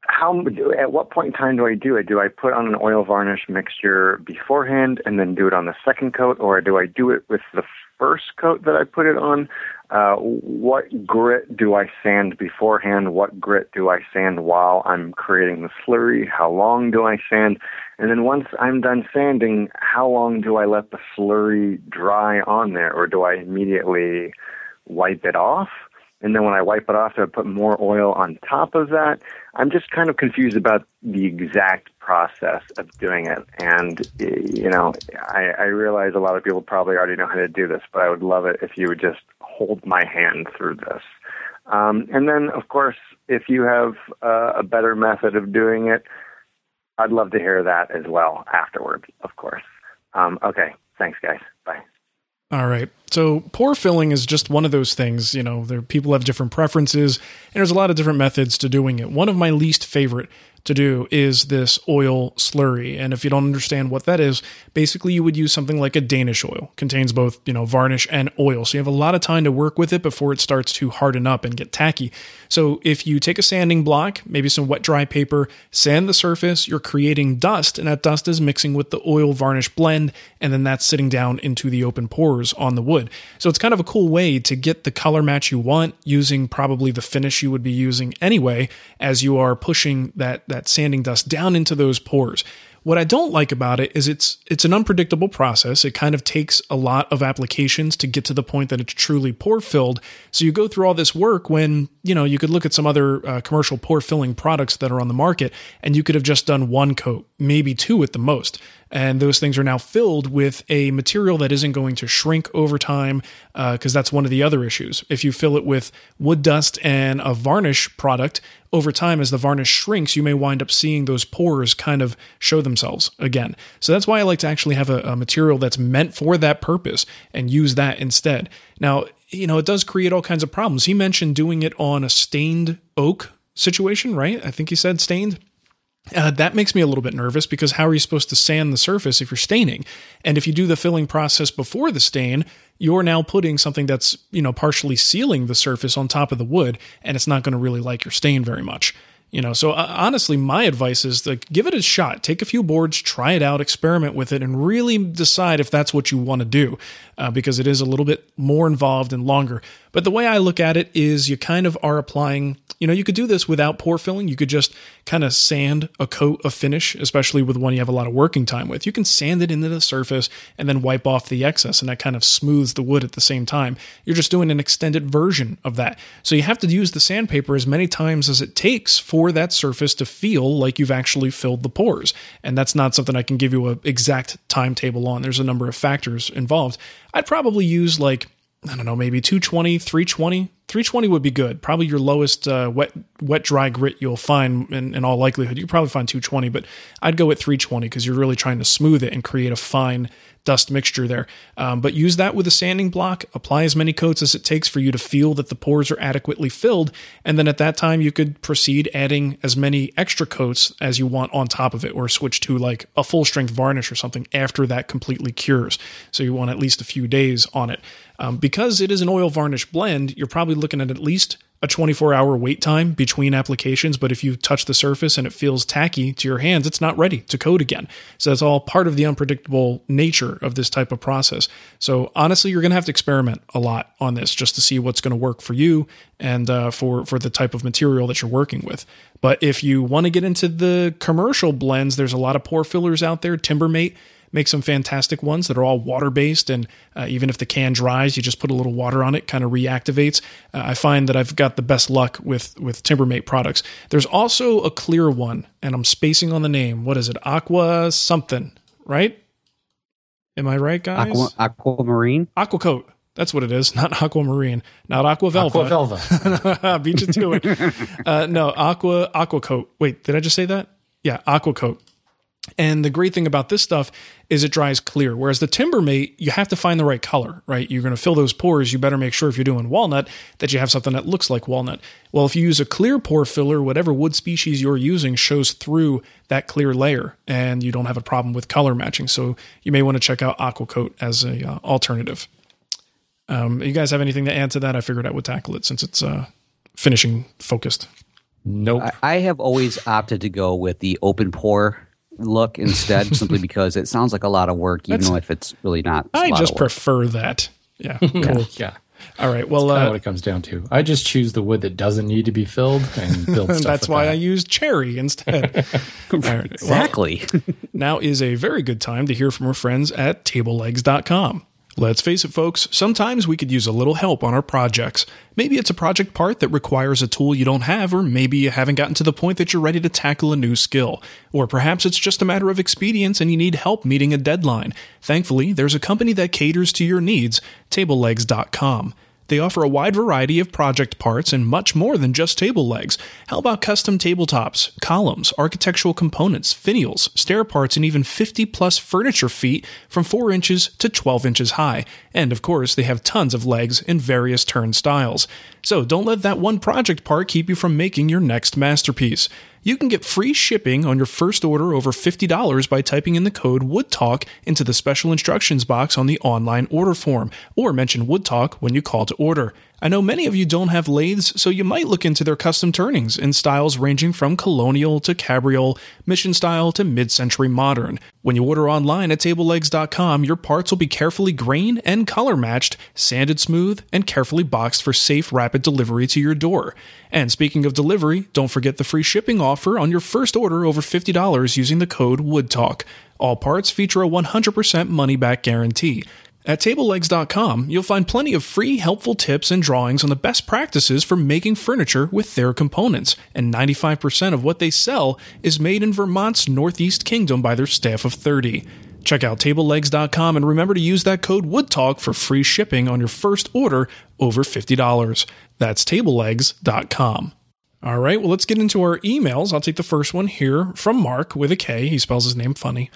how at what point in time do I do it? Do I put on an oil varnish mixture beforehand and then do it on the second coat, or do I do it with the first coat that I put it on? Uh, what grit do I sand beforehand? What grit do I sand while I'm creating the slurry? How long do I sand? And then once I'm done sanding, how long do I let the slurry dry on there, or do I immediately wipe it off? And then when I wipe it off, I put more oil on top of that? I'm just kind of confused about the exact process of doing it. And, you know, I, I realize a lot of people probably already know how to do this, but I would love it if you would just hold my hand through this. Um, and then, of course, if you have uh, a better method of doing it, I'd love to hear that as well afterwards, of course. Um, okay. Thanks, guys. Bye. All right. So pore filling is just one of those things, you know, there people have different preferences and there's a lot of different methods to doing it. One of my least favorite to do is this oil slurry. And if you don't understand what that is, basically you would use something like a Danish oil. Contains both, you know, varnish and oil. So you have a lot of time to work with it before it starts to harden up and get tacky. So if you take a sanding block, maybe some wet dry paper, sand the surface, you're creating dust and that dust is mixing with the oil varnish blend and then that's sitting down into the open pores on the wood. So it's kind of a cool way to get the color match you want using probably the finish you would be using anyway as you are pushing that that sanding dust down into those pores. What I don't like about it is it's it's an unpredictable process. It kind of takes a lot of applications to get to the point that it's truly pore filled. So you go through all this work when you know you could look at some other uh, commercial pore filling products that are on the market, and you could have just done one coat, maybe two at the most. And those things are now filled with a material that isn't going to shrink over time, uh, because that's one of the other issues. If you fill it with wood dust and a varnish product, over time, as the varnish shrinks, you may wind up seeing those pores kind of show themselves again. So that's why I like to actually have a, a, material that's meant for that purpose and use that instead. Now, you know, it does create all kinds of problems. He mentioned doing it on a stained oak situation, right? I think he said stained. Uh, that makes me a little bit nervous because how are you supposed to sand the surface if you're staining? And if you do the filling process before the stain, you're now putting something that's, you know, partially sealing the surface on top of the wood, and it's not going to really like your stain very much. You know, so uh, honestly, my advice is to give it a shot. Take a few boards, try it out, experiment with it, and really decide if that's what you want to do, uh, because it is a little bit more involved and longer. But the way I look at it is you kind of are applying, you know, you could do this without pore filling. You could just kind of sand a coat of finish, especially with one you have a lot of working time with. You can sand it into the surface and then wipe off the excess, and that kind of smooths the wood at the same time. You're just doing an extended version of that. So you have to use the sandpaper as many times as it takes for that surface to feel like you've actually filled the pores. And that's not something I can give you an exact timetable on. There's a number of factors involved. I'd probably use like I don't know, maybe 220, 320. 320 would be good. Probably your lowest uh, wet, wet, dry grit you'll find in, in all likelihood. You probably find 220, but I'd go with 320 because you're really trying to smooth it and create a fine dust mixture there. Um, but use that with a sanding block. Apply as many coats as it takes for you to feel that the pores are adequately filled. And then at that time, you could proceed adding as many extra coats as you want on top of it, or switch to like a full strength varnish or something after that completely cures. So you want at least a few days on it. Um, because it is an oil varnish blend, you're probably looking at at least a 24 hour wait time between applications. But if you touch the surface and it feels tacky to your hands, it's not ready to code again. So that's all part of the unpredictable nature of this type of process. So honestly, you're going to have to experiment a lot on this just to see what's going to work for you and uh, for for the type of material that you're working with. But if you want to get into the commercial blends, there's a lot of pore fillers out there. Timbermate make some fantastic ones that are all water based. And uh, even if the can dries, you just put a little water on it, kind of reactivates. Uh, I find that I've got the best luck with, with Timbermate products. There's also a clear one, and I'm spacing on the name. What is it? Aqua something, right? Am I right, guys? Aqua, aquamarine? Aquacoat. That's what it is. Not aquamarine. Not aqua velva. Aqua velva. Beat you to it. Uh, no, aqua aquacoat. Wait, did I just say that? Yeah, aquacoat. And the great thing about this stuff is it dries clear. Whereas the Timbermate, you have to find the right color, right? You're going to fill those pores. You better make sure if you're doing walnut that you have something that looks like walnut. Well, if you use a clear pore filler, whatever wood species you're using shows through that clear layer and you don't have a problem with color matching. So you may want to check out Aquacoat as a uh, alternative. Um, you guys have anything to add to that? I figured I would tackle it since it's uh, finishing focused. Nope. I, I have always opted to go with the open pore look instead, simply because it sounds like a lot of work, even That's- though if it's really not. a I lot just of work. prefer that. Yeah, cool. yeah. All right. Well, that's uh, what it comes down to. I just choose the wood that doesn't need to be filled and build stuff. that's why that. I use cherry instead. All right, well, exactly. now is a very good time to hear from our friends at tablelegs.com. Let's face it, folks, sometimes we could use a little help on our projects. Maybe it's a project part that requires a tool you don't have, or maybe you haven't gotten to the point that you're ready to tackle a new skill. Or perhaps it's just a matter of expedience and you need help meeting a deadline. Thankfully, there's a company that caters to your needs, tablelegs.com. They offer a wide variety of project parts and much more than just table legs. How about custom tabletops, columns, architectural components, finials, stair parts, and even 50 plus furniture feet from 4 inches to 12 inches high? And of course, they have tons of legs in various turn styles. So don't let that one project part keep you from making your next masterpiece. You can get free shipping on your first order over $50 by typing in the code WoodTalk into the special instructions box on the online order form, or mention WoodTalk when you call to order. I know many of you don't have lathes, so you might look into their custom turnings in styles ranging from colonial to cabriole, mission style to mid century modern. When you order online at tablelegs.com, your parts will be carefully grain and color matched, sanded smooth, and carefully boxed for safe, rapid delivery to your door. And speaking of delivery, don't forget the free shipping offer on your first order over $50 using the code WOODTALK. All parts feature a 100% money back guarantee. At tablelegs.com, you'll find plenty of free, helpful tips and drawings on the best practices for making furniture with their components, and 95% of what they sell is made in Vermont's Northeast Kingdom by their staff of 30. Check out tablelegs.com and remember to use that code WOODTALK for free shipping on your first order over $50. That's tablelegs.com. All right, well, let's get into our emails. I'll take the first one here from Mark with a K. He spells his name funny.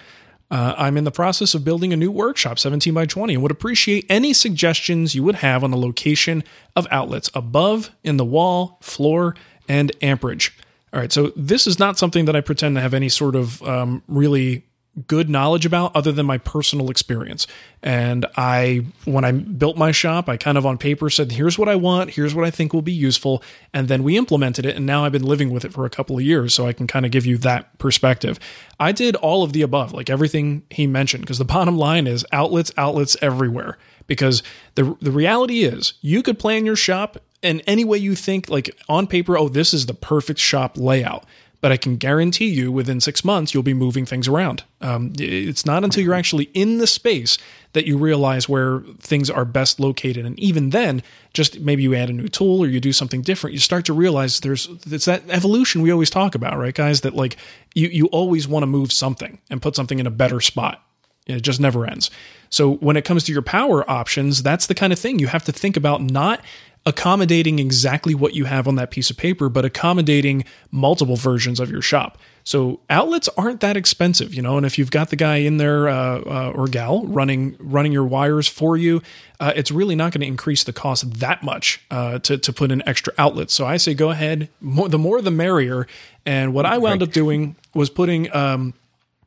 Uh, I'm in the process of building a new workshop, 17 by 20, and would appreciate any suggestions you would have on the location of outlets above, in the wall, floor, and amperage. All right, so this is not something that I pretend to have any sort of um, really good knowledge about other than my personal experience. And I, when I built my shop, I kind of on paper said, here's what I want, here's what I think will be useful. And then we implemented it. And now I've been living with it for a couple of years. So I can kind of give you that perspective. I did all of the above, like everything he mentioned, because the bottom line is outlets, outlets everywhere. Because the, the reality is, you could plan your shop in any way you think, like on paper, oh, this is the perfect shop layout but I can guarantee you within six months you'll be moving things around. Um, it's not until you're actually in the space that you realize where things are best located, and even then, just maybe you add a new tool or you do something different, you start to realize there's it's that evolution we always talk about, right, guys? That like you you always want to move something and put something in a better spot. It just never ends. So when it comes to your power options, that's the kind of thing you have to think about not accommodating exactly what you have on that piece of paper, but accommodating multiple versions of your shop. So outlets aren't that expensive, you know. And if you've got the guy in there uh, uh, or gal running running your wires for you, uh, it's really not going to increase the cost that much uh, to to put in extra outlets. So I say go ahead, more, the more the merrier. And what I wound up doing was putting. Um,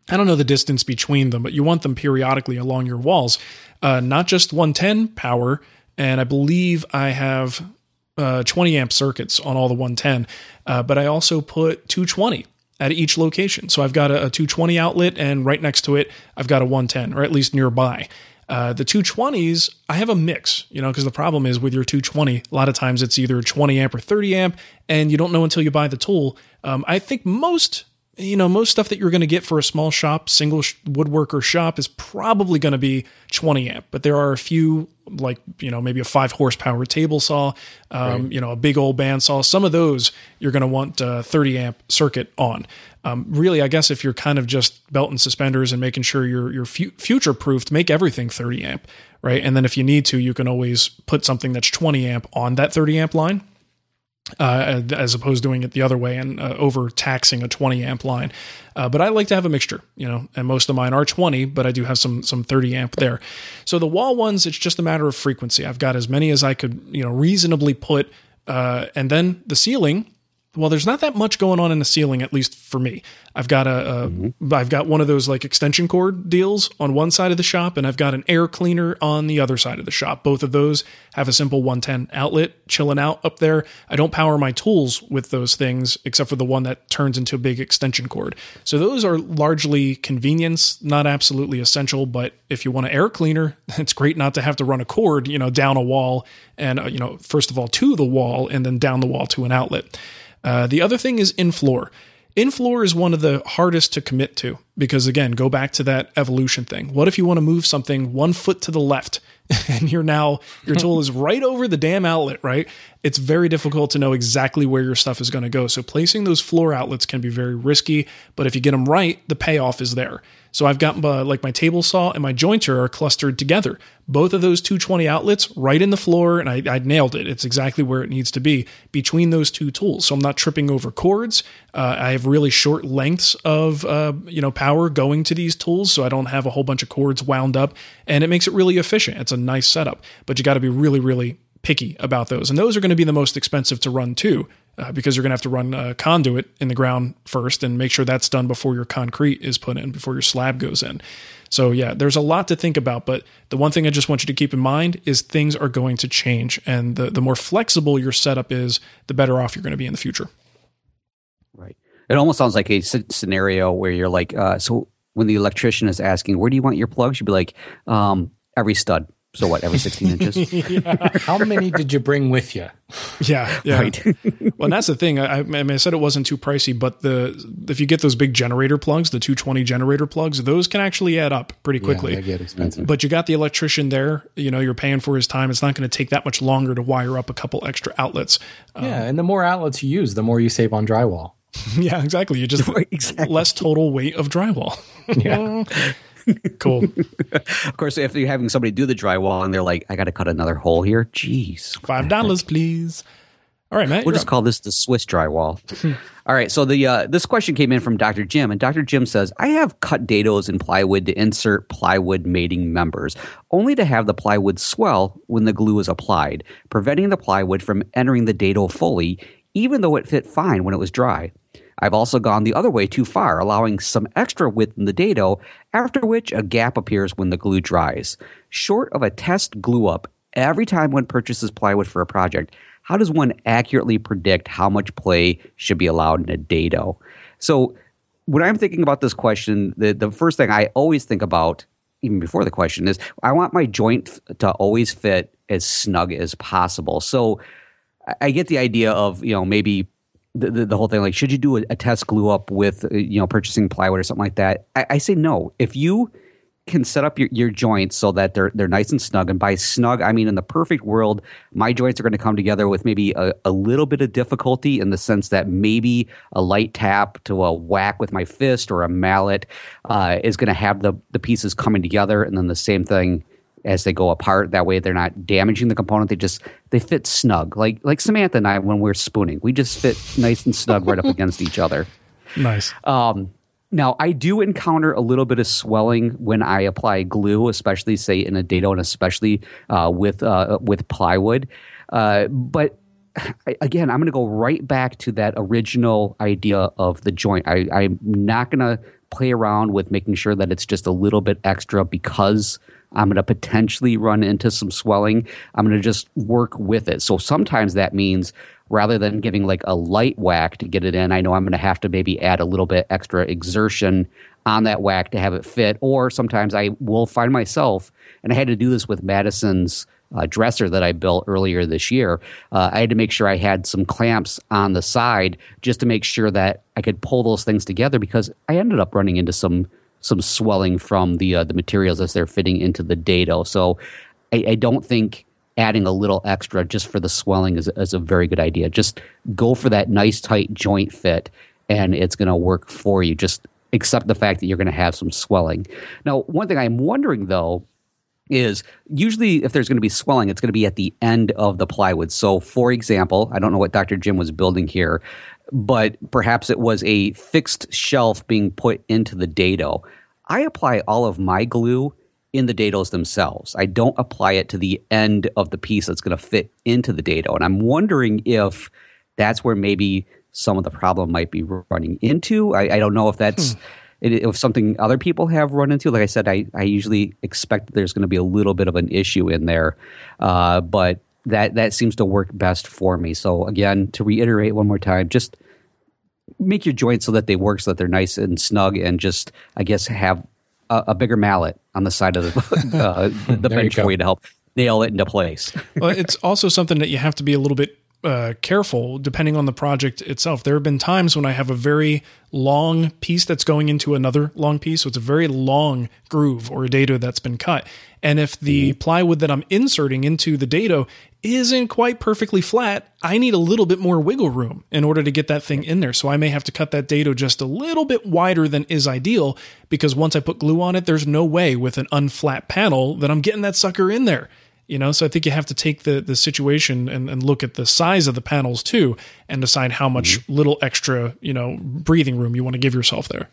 I don't know the distance between them, but you want them periodically along your walls. uh, not just 110 power, and I believe I have uh, 20 amp circuits on all the 110, uh, but I also put 220 at each location. So I've got a, a 220 outlet, and right next to it, I've got a 110, or at least nearby. Uh, the 220s, I have a mix, you know, because the problem is with your 220, a lot of times it's either 20 amp or 30 amp, and you don't know until you buy the tool. Um, I think most you know, most stuff that you're going to get for a small shop, single sh- woodworker shop is probably going to be 20 amp, but there are a few like, you know, maybe a five horsepower table saw, um, right. you know, a big old bandsaw. Some of those you're going to want a 30 amp circuit on. Um, really, I guess if you're kind of just belt and suspenders and making sure you're, you're fu- future proofed, make everything 30 amp, right? And then if you need to, you can always put something that's 20 amp on that 30 amp line uh, as opposed to doing it the other way and uh, overtaxing a 20 amp line. Uh, but I like to have a mixture, you know, and most of mine are 20, but I do have some some 30 amp there. So the wall ones, it's just a matter of frequency. I've got as many as I could, you know, reasonably put, uh, and then the ceiling well, there's not that much going on in the ceiling, at least for me. I've got a, a mm-hmm. I've got one of those like extension cord deals on one side of the shop, and I've got an air cleaner on the other side of the shop. Both of those have a simple 110 outlet chilling out up there. I don't power my tools with those things, except for the one that turns into a big extension cord. So those are largely convenience, not absolutely essential. But if you want an air cleaner, it's great not to have to run a cord, you know, down a wall and uh, you know, first of all to the wall and then down the wall to an outlet. Uh, the other thing is in floor. In floor is one of the hardest to commit to because, again, go back to that evolution thing. What if you want to move something one foot to the left and you're now, your tool is right over the damn outlet, right? It's very difficult to know exactly where your stuff is going to go. So placing those floor outlets can be very risky, but if you get them right, the payoff is there. So I've got uh, like my table saw and my jointer are clustered together. Both of those 220 outlets right in the floor, and I, I nailed it. It's exactly where it needs to be between those two tools. So I'm not tripping over cords. Uh, I have really short lengths of uh, you know power going to these tools, so I don't have a whole bunch of cords wound up, and it makes it really efficient. It's a nice setup, but you got to be really, really picky about those, and those are going to be the most expensive to run too uh, because you're going to have to run a conduit in the ground first and make sure that's done before your concrete is put in, before your slab goes in. So, yeah, there's a lot to think about. But the one thing I just want you to keep in mind is things are going to change. And the, the more flexible your setup is, the better off you're going to be in the future. Right. It almost sounds like a scenario where you're like, uh, so when the electrician is asking, where do you want your plugs? You'd be like, um, every stud. So what? Every sixteen inches. How many did you bring with you? Yeah, yeah. Right. well, and that's the thing. I, I, mean, I said it wasn't too pricey, but the if you get those big generator plugs, the two twenty generator plugs, those can actually add up pretty quickly. Yeah, they get expensive. But you got the electrician there. You know, you're paying for his time. It's not going to take that much longer to wire up a couple extra outlets. Yeah, um, and the more outlets you use, the more you save on drywall. yeah, exactly. You just exactly. less total weight of drywall. yeah. Cool. of course, if you're having somebody do the drywall and they're like, I got to cut another hole here, jeez. Five dollars, please. All right, Matt. We'll just up. call this the Swiss drywall. All right. So the uh, this question came in from Dr. Jim, and Dr. Jim says, "I have cut dados in plywood to insert plywood mating members, only to have the plywood swell when the glue is applied, preventing the plywood from entering the dado fully, even though it fit fine when it was dry. I've also gone the other way too far, allowing some extra width in the dado, after which a gap appears when the glue dries. Short of a test glue up every time one purchases plywood for a project, how does one accurately predict how much play should be allowed in a dado? So, when I'm thinking about this question, the, the first thing I always think about, even before the question, is I want my joint to always fit as snug as possible. So, I get the idea of, you know, maybe the, the, whole thing like should you do a, a, test glue up with uh, you know purchasing plywood or something like that? I, I, say no. If you can set up your, your joints so that they're they're nice and snug and by snug i mean in the perfect world my joints are going to come together with maybe a, a little bit of difficulty in the sense that maybe a light tap to a whack with my fist or a mallet uh, is going to have the the pieces coming together and then the same thing as they go apart. That way, they're not damaging the component. They just they fit snug, like like Samantha and I when we're spooning. We just fit nice and snug right up against each other. Nice. Um, now, I do encounter a little bit of swelling when I apply glue, especially say in a dado and especially uh, with uh, with plywood. Uh, but again, I'm going to go right back to that original idea of the joint. I, I'm not going to play around with making sure that it's just a little bit extra because I'm going to potentially run into some swelling. I'm going to just work with it. So sometimes that means rather than giving like a light whack to get it in, I know I'm going to have to maybe add a little bit extra exertion on that whack to have it fit. Or sometimes I will find myself, and I had to do this with Madison's uh, dresser that I built earlier this year. Uh, I had to make sure I had some clamps on the side just to make sure that I could pull those things together because I ended up running into some some swelling from the uh, the materials as they're fitting into the dado. So I, I, don't think adding a little extra just for the swelling is, is a very good idea. Just go for that nice tight joint fit, and it's going to work for you. Just accept the fact that you're going to have some swelling. Now, one thing I'm wondering though is usually if there's going to be swelling, it's going to be at the end of the plywood. So, for example, I don't know what Dr. Jim was building here, but perhaps it was a fixed shelf being put into the dado. I apply all of my glue in the dados themselves. I don't apply it to the end of the piece that's going to fit into the dado. And I'm wondering if that's where maybe some of the problem might be running into. I, I don't know if that's. Hmm if something other people have run into, like I said, I, I usually expect there's going to be a little bit of an issue in there, uh, but that that seems to work best for me. So again, to reiterate one more time, just make your joints so that they work, so that they're nice and snug, and just I guess have a, a bigger mallet on the side of the uh, the bench for you to help nail it into place. well, it's also something that you have to be a little bit uh, careful depending on the project itself. There have been times when I have a very long piece that's going into another long piece. So it's a very long groove or a dado that's been cut. And if the mm-hmm. plywood that I'm inserting into the dado isn't quite perfectly flat, I need a little bit more wiggle room in order to get that thing in there. So I may have to cut that dado just a little bit wider than is ideal because once I put glue on it, there's no way with an unflat panel that I'm getting that sucker in there you know? So i think you have to take the the situation and, and look at the size of the panels too and decide how much mm-hmm. little extra you know breathing room you want to give yourself there.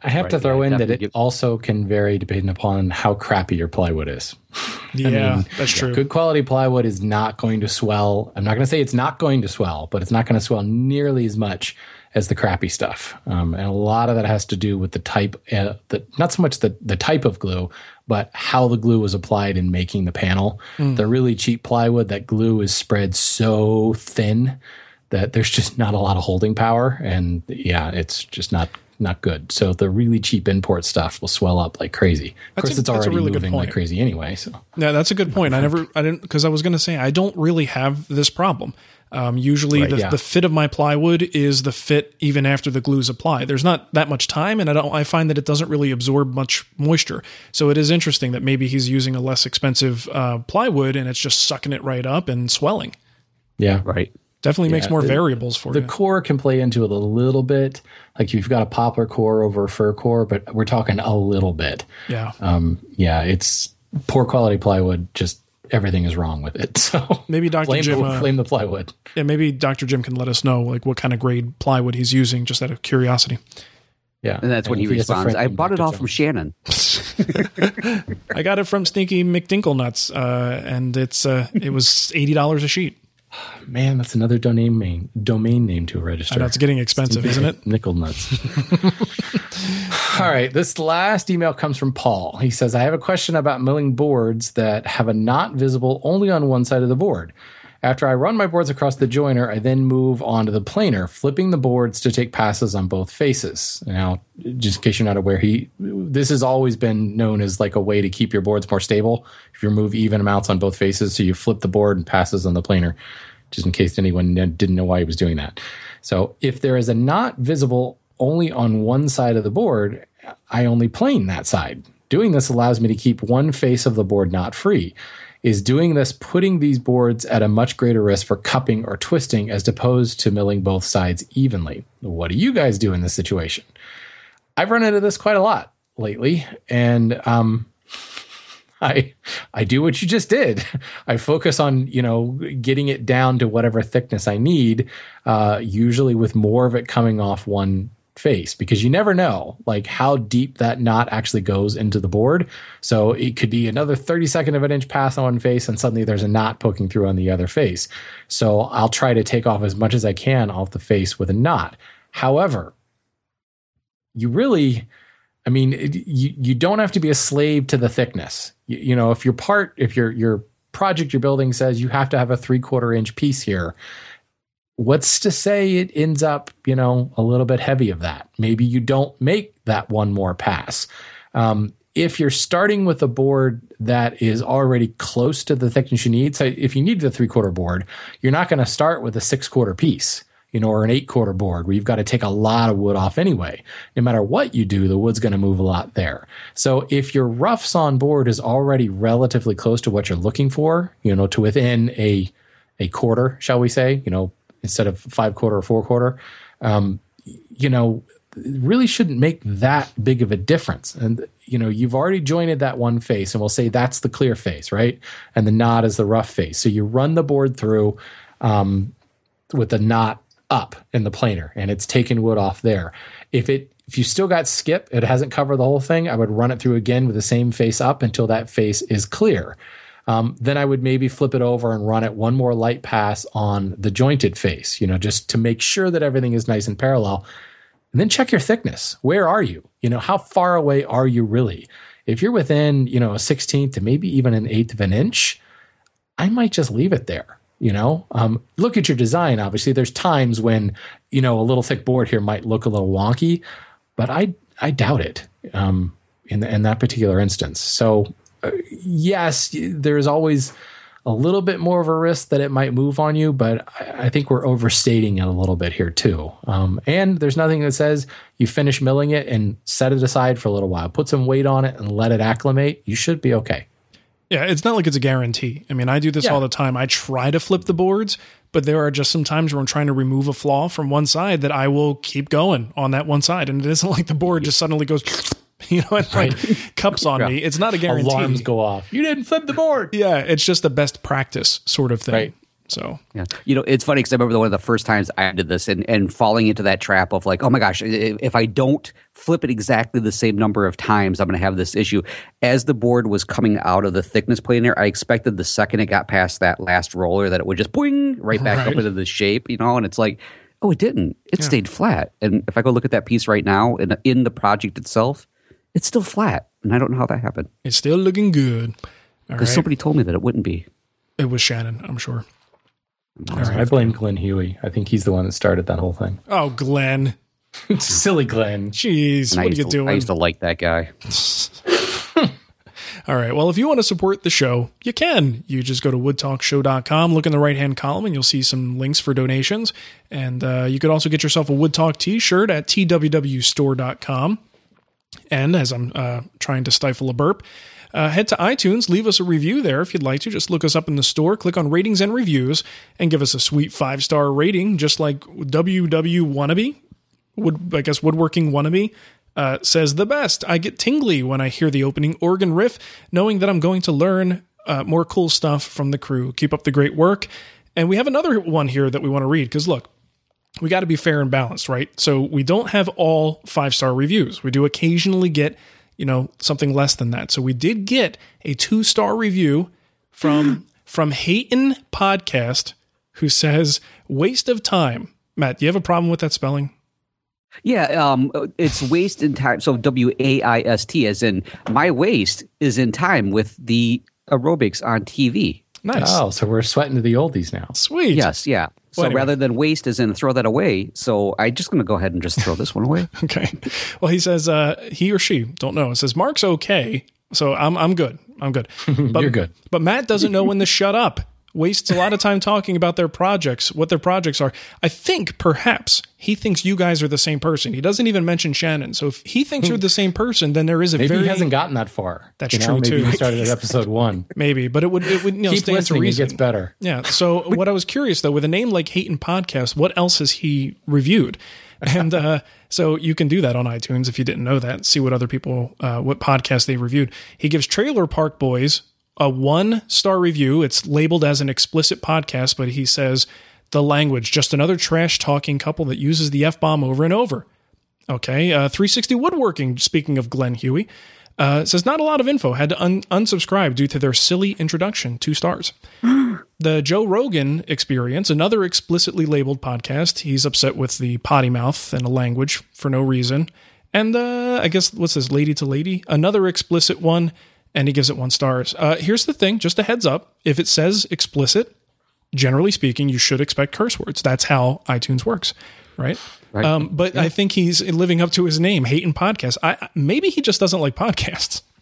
I have right, to throw yeah, in that it give- also can vary depending upon how crappy your plywood is. Yeah mean, that's true. good quality plywood is not going to swell. I'm not going to say it's not going to swell but it's not going to swell nearly as much as the crappy stuff. Um, and a lot of that has to do with the type, uh, the, not so much the, the type of glue, but how the glue was applied in making the panel. Mm. The really cheap plywood, that glue is spread so thin that there's just not a lot of holding power. And yeah, it's just not not good. So the really cheap import stuff will swell up like crazy. Of course, a, it's already really moving like crazy anyway. So yeah, that's a good point. I never, I didn't, because I was going to say I don't really have this problem. Um, usually, right, the, yeah. the, fit of my plywood is the fit even after the glue is applied. There's not that much time, and I don't. I find that it doesn't really absorb much moisture. So it is interesting that maybe he's using a less expensive uh, plywood, and it's just sucking it right up and swelling. Yeah, right. Definitely yeah, makes more the, variables for the you. The core can play into it a little bit. Like you've got a poplar core over a fir core, but we're talking a little bit. Yeah. Um, yeah, it's poor quality plywood just everything is wrong with it. So maybe Dr. Blame Jim the, uh, blame the plywood. Yeah, maybe Dr. Jim can let us know like what kind of grade plywood he's using, just out of curiosity. Yeah, and that's when he, he responds. I bought it all from Shannon. I got it from Stinky McDinklenuts, uh, and it's uh, it was eighty dollars a sheet. Man, that's another domain name domain name to register. That's getting expensive, isn't it? Nickel nuts. All right, this last email comes from Paul. He says, "I have a question about milling boards that have a knot visible only on one side of the board. After I run my boards across the jointer, I then move onto the planer, flipping the boards to take passes on both faces. Now, just in case you're not aware, he this has always been known as like a way to keep your boards more stable. If you remove even amounts on both faces, so you flip the board and passes on the planer, just in case anyone didn't know why he was doing that. So, if there is a knot visible only on one side of the board, I only plane that side. Doing this allows me to keep one face of the board not free is doing this putting these boards at a much greater risk for cupping or twisting as opposed to milling both sides evenly. What do you guys do in this situation? I've run into this quite a lot lately, and um, I I do what you just did. I focus on you know getting it down to whatever thickness I need, uh, usually with more of it coming off one face because you never know like how deep that knot actually goes into the board. So it could be another 32nd of an inch pass on one face and suddenly there's a knot poking through on the other face. So I'll try to take off as much as I can off the face with a knot. However, you really I mean, it, you you don't have to be a slave to the thickness. You, you know, if your part, if your your project you're building says you have to have a three quarter inch piece here, what's to say it ends up, you know, a little bit heavy of that? Maybe you don't make that one more pass. Um, if you're starting with a board that is already close to the thickness you need, so if you need the three quarter board, you're not going to start with a six quarter piece you know, or an eight quarter board where you've got to take a lot of wood off anyway. No matter what you do, the wood's going to move a lot there. So if your rough sawn board is already relatively close to what you're looking for, you know, to within a a quarter, shall we say, you know, instead of five quarter or four quarter, um, you know, really shouldn't make that big of a difference. And you know, you've already jointed that one face, and we'll say that's the clear face, right? And the knot is the rough face. So you run the board through um, with the knot up in the planer and it's taken wood off there. If it if you still got skip, it hasn't covered the whole thing, I would run it through again with the same face up until that face is clear. Um, then I would maybe flip it over and run it one more light pass on the jointed face, you know, just to make sure that everything is nice and parallel. And then check your thickness. Where are you? You know, how far away are you really? If you're within, you know, a 16th to maybe even an eighth of an inch, I might just leave it there you know um, look at your design obviously there's times when you know a little thick board here might look a little wonky but i i doubt it um, in, the, in that particular instance so yes there's always a little bit more of a risk that it might move on you but i, I think we're overstating it a little bit here too um, and there's nothing that says you finish milling it and set it aside for a little while put some weight on it and let it acclimate you should be okay yeah, it's not like it's a guarantee. I mean, I do this yeah. all the time. I try to flip the boards, but there are just some times where I'm trying to remove a flaw from one side that I will keep going on that one side. And it isn't like the board just suddenly goes, you know, and right. like cups on yeah. me. It's not a guarantee. Alarms go off. You didn't flip the board. Yeah, it's just the best practice sort of thing. Right. So yeah, you know, it's funny because I remember one of the first times I did this and and falling into that trap of like, oh my gosh, if I don't flip it exactly the same number of times, I'm going to have this issue. As the board was coming out of the thickness planer, I expected the second it got past that last roller that it would just boing right back right. up into the shape, you know, and it's like. Oh, it didn't. It yeah. stayed flat. And if I go look at that piece right now in, in the project itself, it's still flat. And I don't know how that happened. It's still looking good. Because right. somebody told me that it wouldn't be. It was Shannon, I'm sure. Right. I blame Glen Huey. I think he's the one that started that whole thing. Oh, Glen. Silly Glenn. Jeez, what are you to, doing? I used to like that guy. All right. Well, if you want to support the show, you can. You just go to woodtalkshow.com, look in the right hand column, and you'll see some links for donations. And uh, you could also get yourself a Wood Talk t shirt at twwstore.com. And as I'm uh, trying to stifle a burp, uh, head to iTunes, leave us a review there if you'd like to. Just look us up in the store, click on ratings and reviews, and give us a sweet five star rating, just like WW Wannabe, would I guess Woodworking Wannabe. Uh, says the best. I get tingly when I hear the opening organ riff, knowing that I'm going to learn uh, more cool stuff from the crew. Keep up the great work. And we have another one here that we want to read because look, we got to be fair and balanced, right? So we don't have all five star reviews. We do occasionally get you know, something less than that. So we did get a two star review from from Hayton Podcast, who says waste of time. Matt, do you have a problem with that spelling? Yeah, um, it's waste in time. So W A I S T, as in my waste is in time with the aerobics on TV. Nice. Oh, so we're sweating to the oldies now. Sweet. Yes, yeah. So well, anyway. rather than waste as in throw that away, so I'm just going to go ahead and just throw this one away. okay. Well, he says uh, he or she don't know. It says Mark's okay, so I'm I'm good. I'm good. But, You're good. But Matt doesn't know when to shut up wastes a lot of time talking about their projects, what their projects are. I think perhaps he thinks you guys are the same person. He doesn't even mention Shannon. So if he thinks you're the same person, then there is a maybe very he hasn't gotten that far. That's you true know? maybe too. He started at episode one. maybe, but it would it would you know, keep stand listening. To reason. It gets better. Yeah. So what I was curious though, with a name like Hayton Podcast, what else has he reviewed? And uh, so you can do that on iTunes if you didn't know that. See what other people, uh, what podcasts they reviewed. He gives Trailer Park Boys a one star review. It's labeled as an explicit podcast, but he says the language, just another trash talking couple that uses the F bomb over and over. Okay. Uh, 360 Woodworking, speaking of Glen Huey, uh, says not a lot of info. Had to un- unsubscribe due to their silly introduction. Two stars. the Joe Rogan Experience, another explicitly labeled podcast. He's upset with the potty mouth and the language for no reason. And uh, I guess what's this, Lady to Lady? Another explicit one, and he gives it one stars. Uh, here's the thing, just a heads up: if it says explicit, generally speaking, you should expect curse words. That's how iTunes works, right? Right. Um, but I think he's living up to his name, hating podcasts. I maybe he just doesn't like podcasts.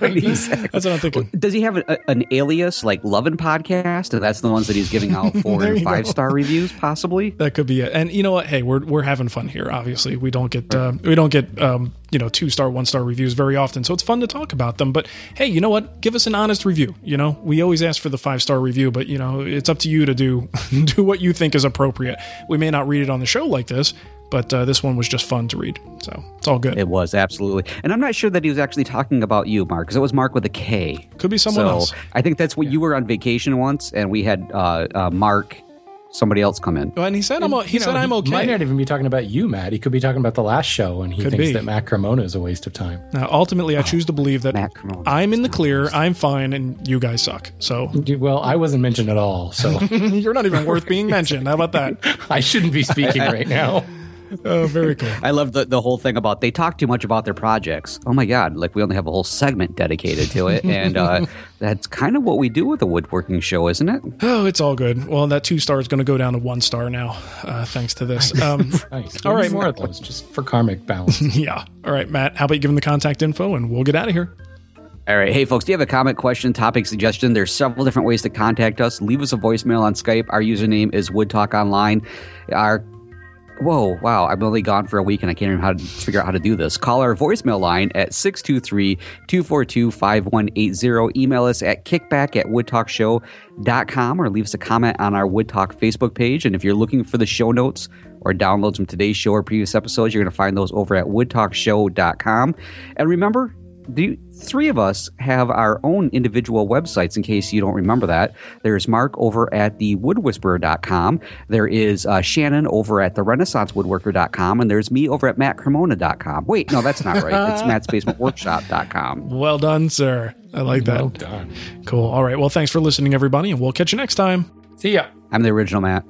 Right, exactly. That's what I'm thinking. Does he have a, an alias like Lovin' Podcast? And that's the ones that he's giving out four and five go. star reviews, possibly. That could be it. And you know what? Hey, we're we're having fun here. Obviously, we don't get uh, we don't get um, you know two star, one star reviews very often, so it's fun to talk about them. But hey, you know what? Give us an honest review. You know, we always ask for the five star review, but you know, it's up to you to do do what you think is appropriate. We may not read it on the show like this, but uh, this one was just fun to read, so it's all good. It was absolutely, and I'm not sure that he was actually talking about you, Marc, because it was Mark with a K. Could be someone so else. I think that's what you were on vacation once, and we had uh, uh, Mark, somebody else come in. And he said I'm o- he You know, said "I'm okay." Might not even be talking about you, Matt. He could be talking about the last show, and he Could thinks be. that Matt Cremona is a waste of time. Now, ultimately, I oh, choose to believe that Matt I'm in the clear, I'm fine, and you guys suck. So Dude, Well, I wasn't mentioned at all, so you're not even worth being mentioned. How about that? I shouldn't be speaking right now. Oh, very cool. I love the, the whole thing about they talk too much about their projects. Oh my God, like we only have a whole segment dedicated to it. And uh, that's kind of what we do with a woodworking show, isn't it? Oh, it's all good. Well, that two star is going to go down to one star now, uh, thanks to this. Um, Nice. All Maybe right, more of those, just for karmic balance. yeah. All right, Matt. How about you give him the contact info and we'll get out of here. All right. Hey, folks, do you have a comment, question, topic, suggestion? There's several different ways to contact us. Leave us a voicemail on Skype. Our username is Wood Talk Online. Our Whoa, wow. I've only gone for a week and I can't even how to figure out how to do this. Call our voicemail line at 623 242 5180. Email us at kickback at woodtalkshow.com or leave us a comment on our Wood Talk Facebook page. And if you're looking for the show notes or downloads from today's show or previous episodes, you're going to find those over at woodtalkshow.com. And remember, the three of us have our own individual websites in case you don't remember that. There's Marc over at the woodwhisperer.com. There is uh, Shannon over at the renaissancewoodworker.com. And there's me over at mattcremona.com. Wait, no, that's not right. It's mattsbasementworkshop.com. Well done, sir. I like that. well done. Cool. All right. Well, thanks for listening, everybody, and we'll catch you next time. See ya. I'm the original Matt.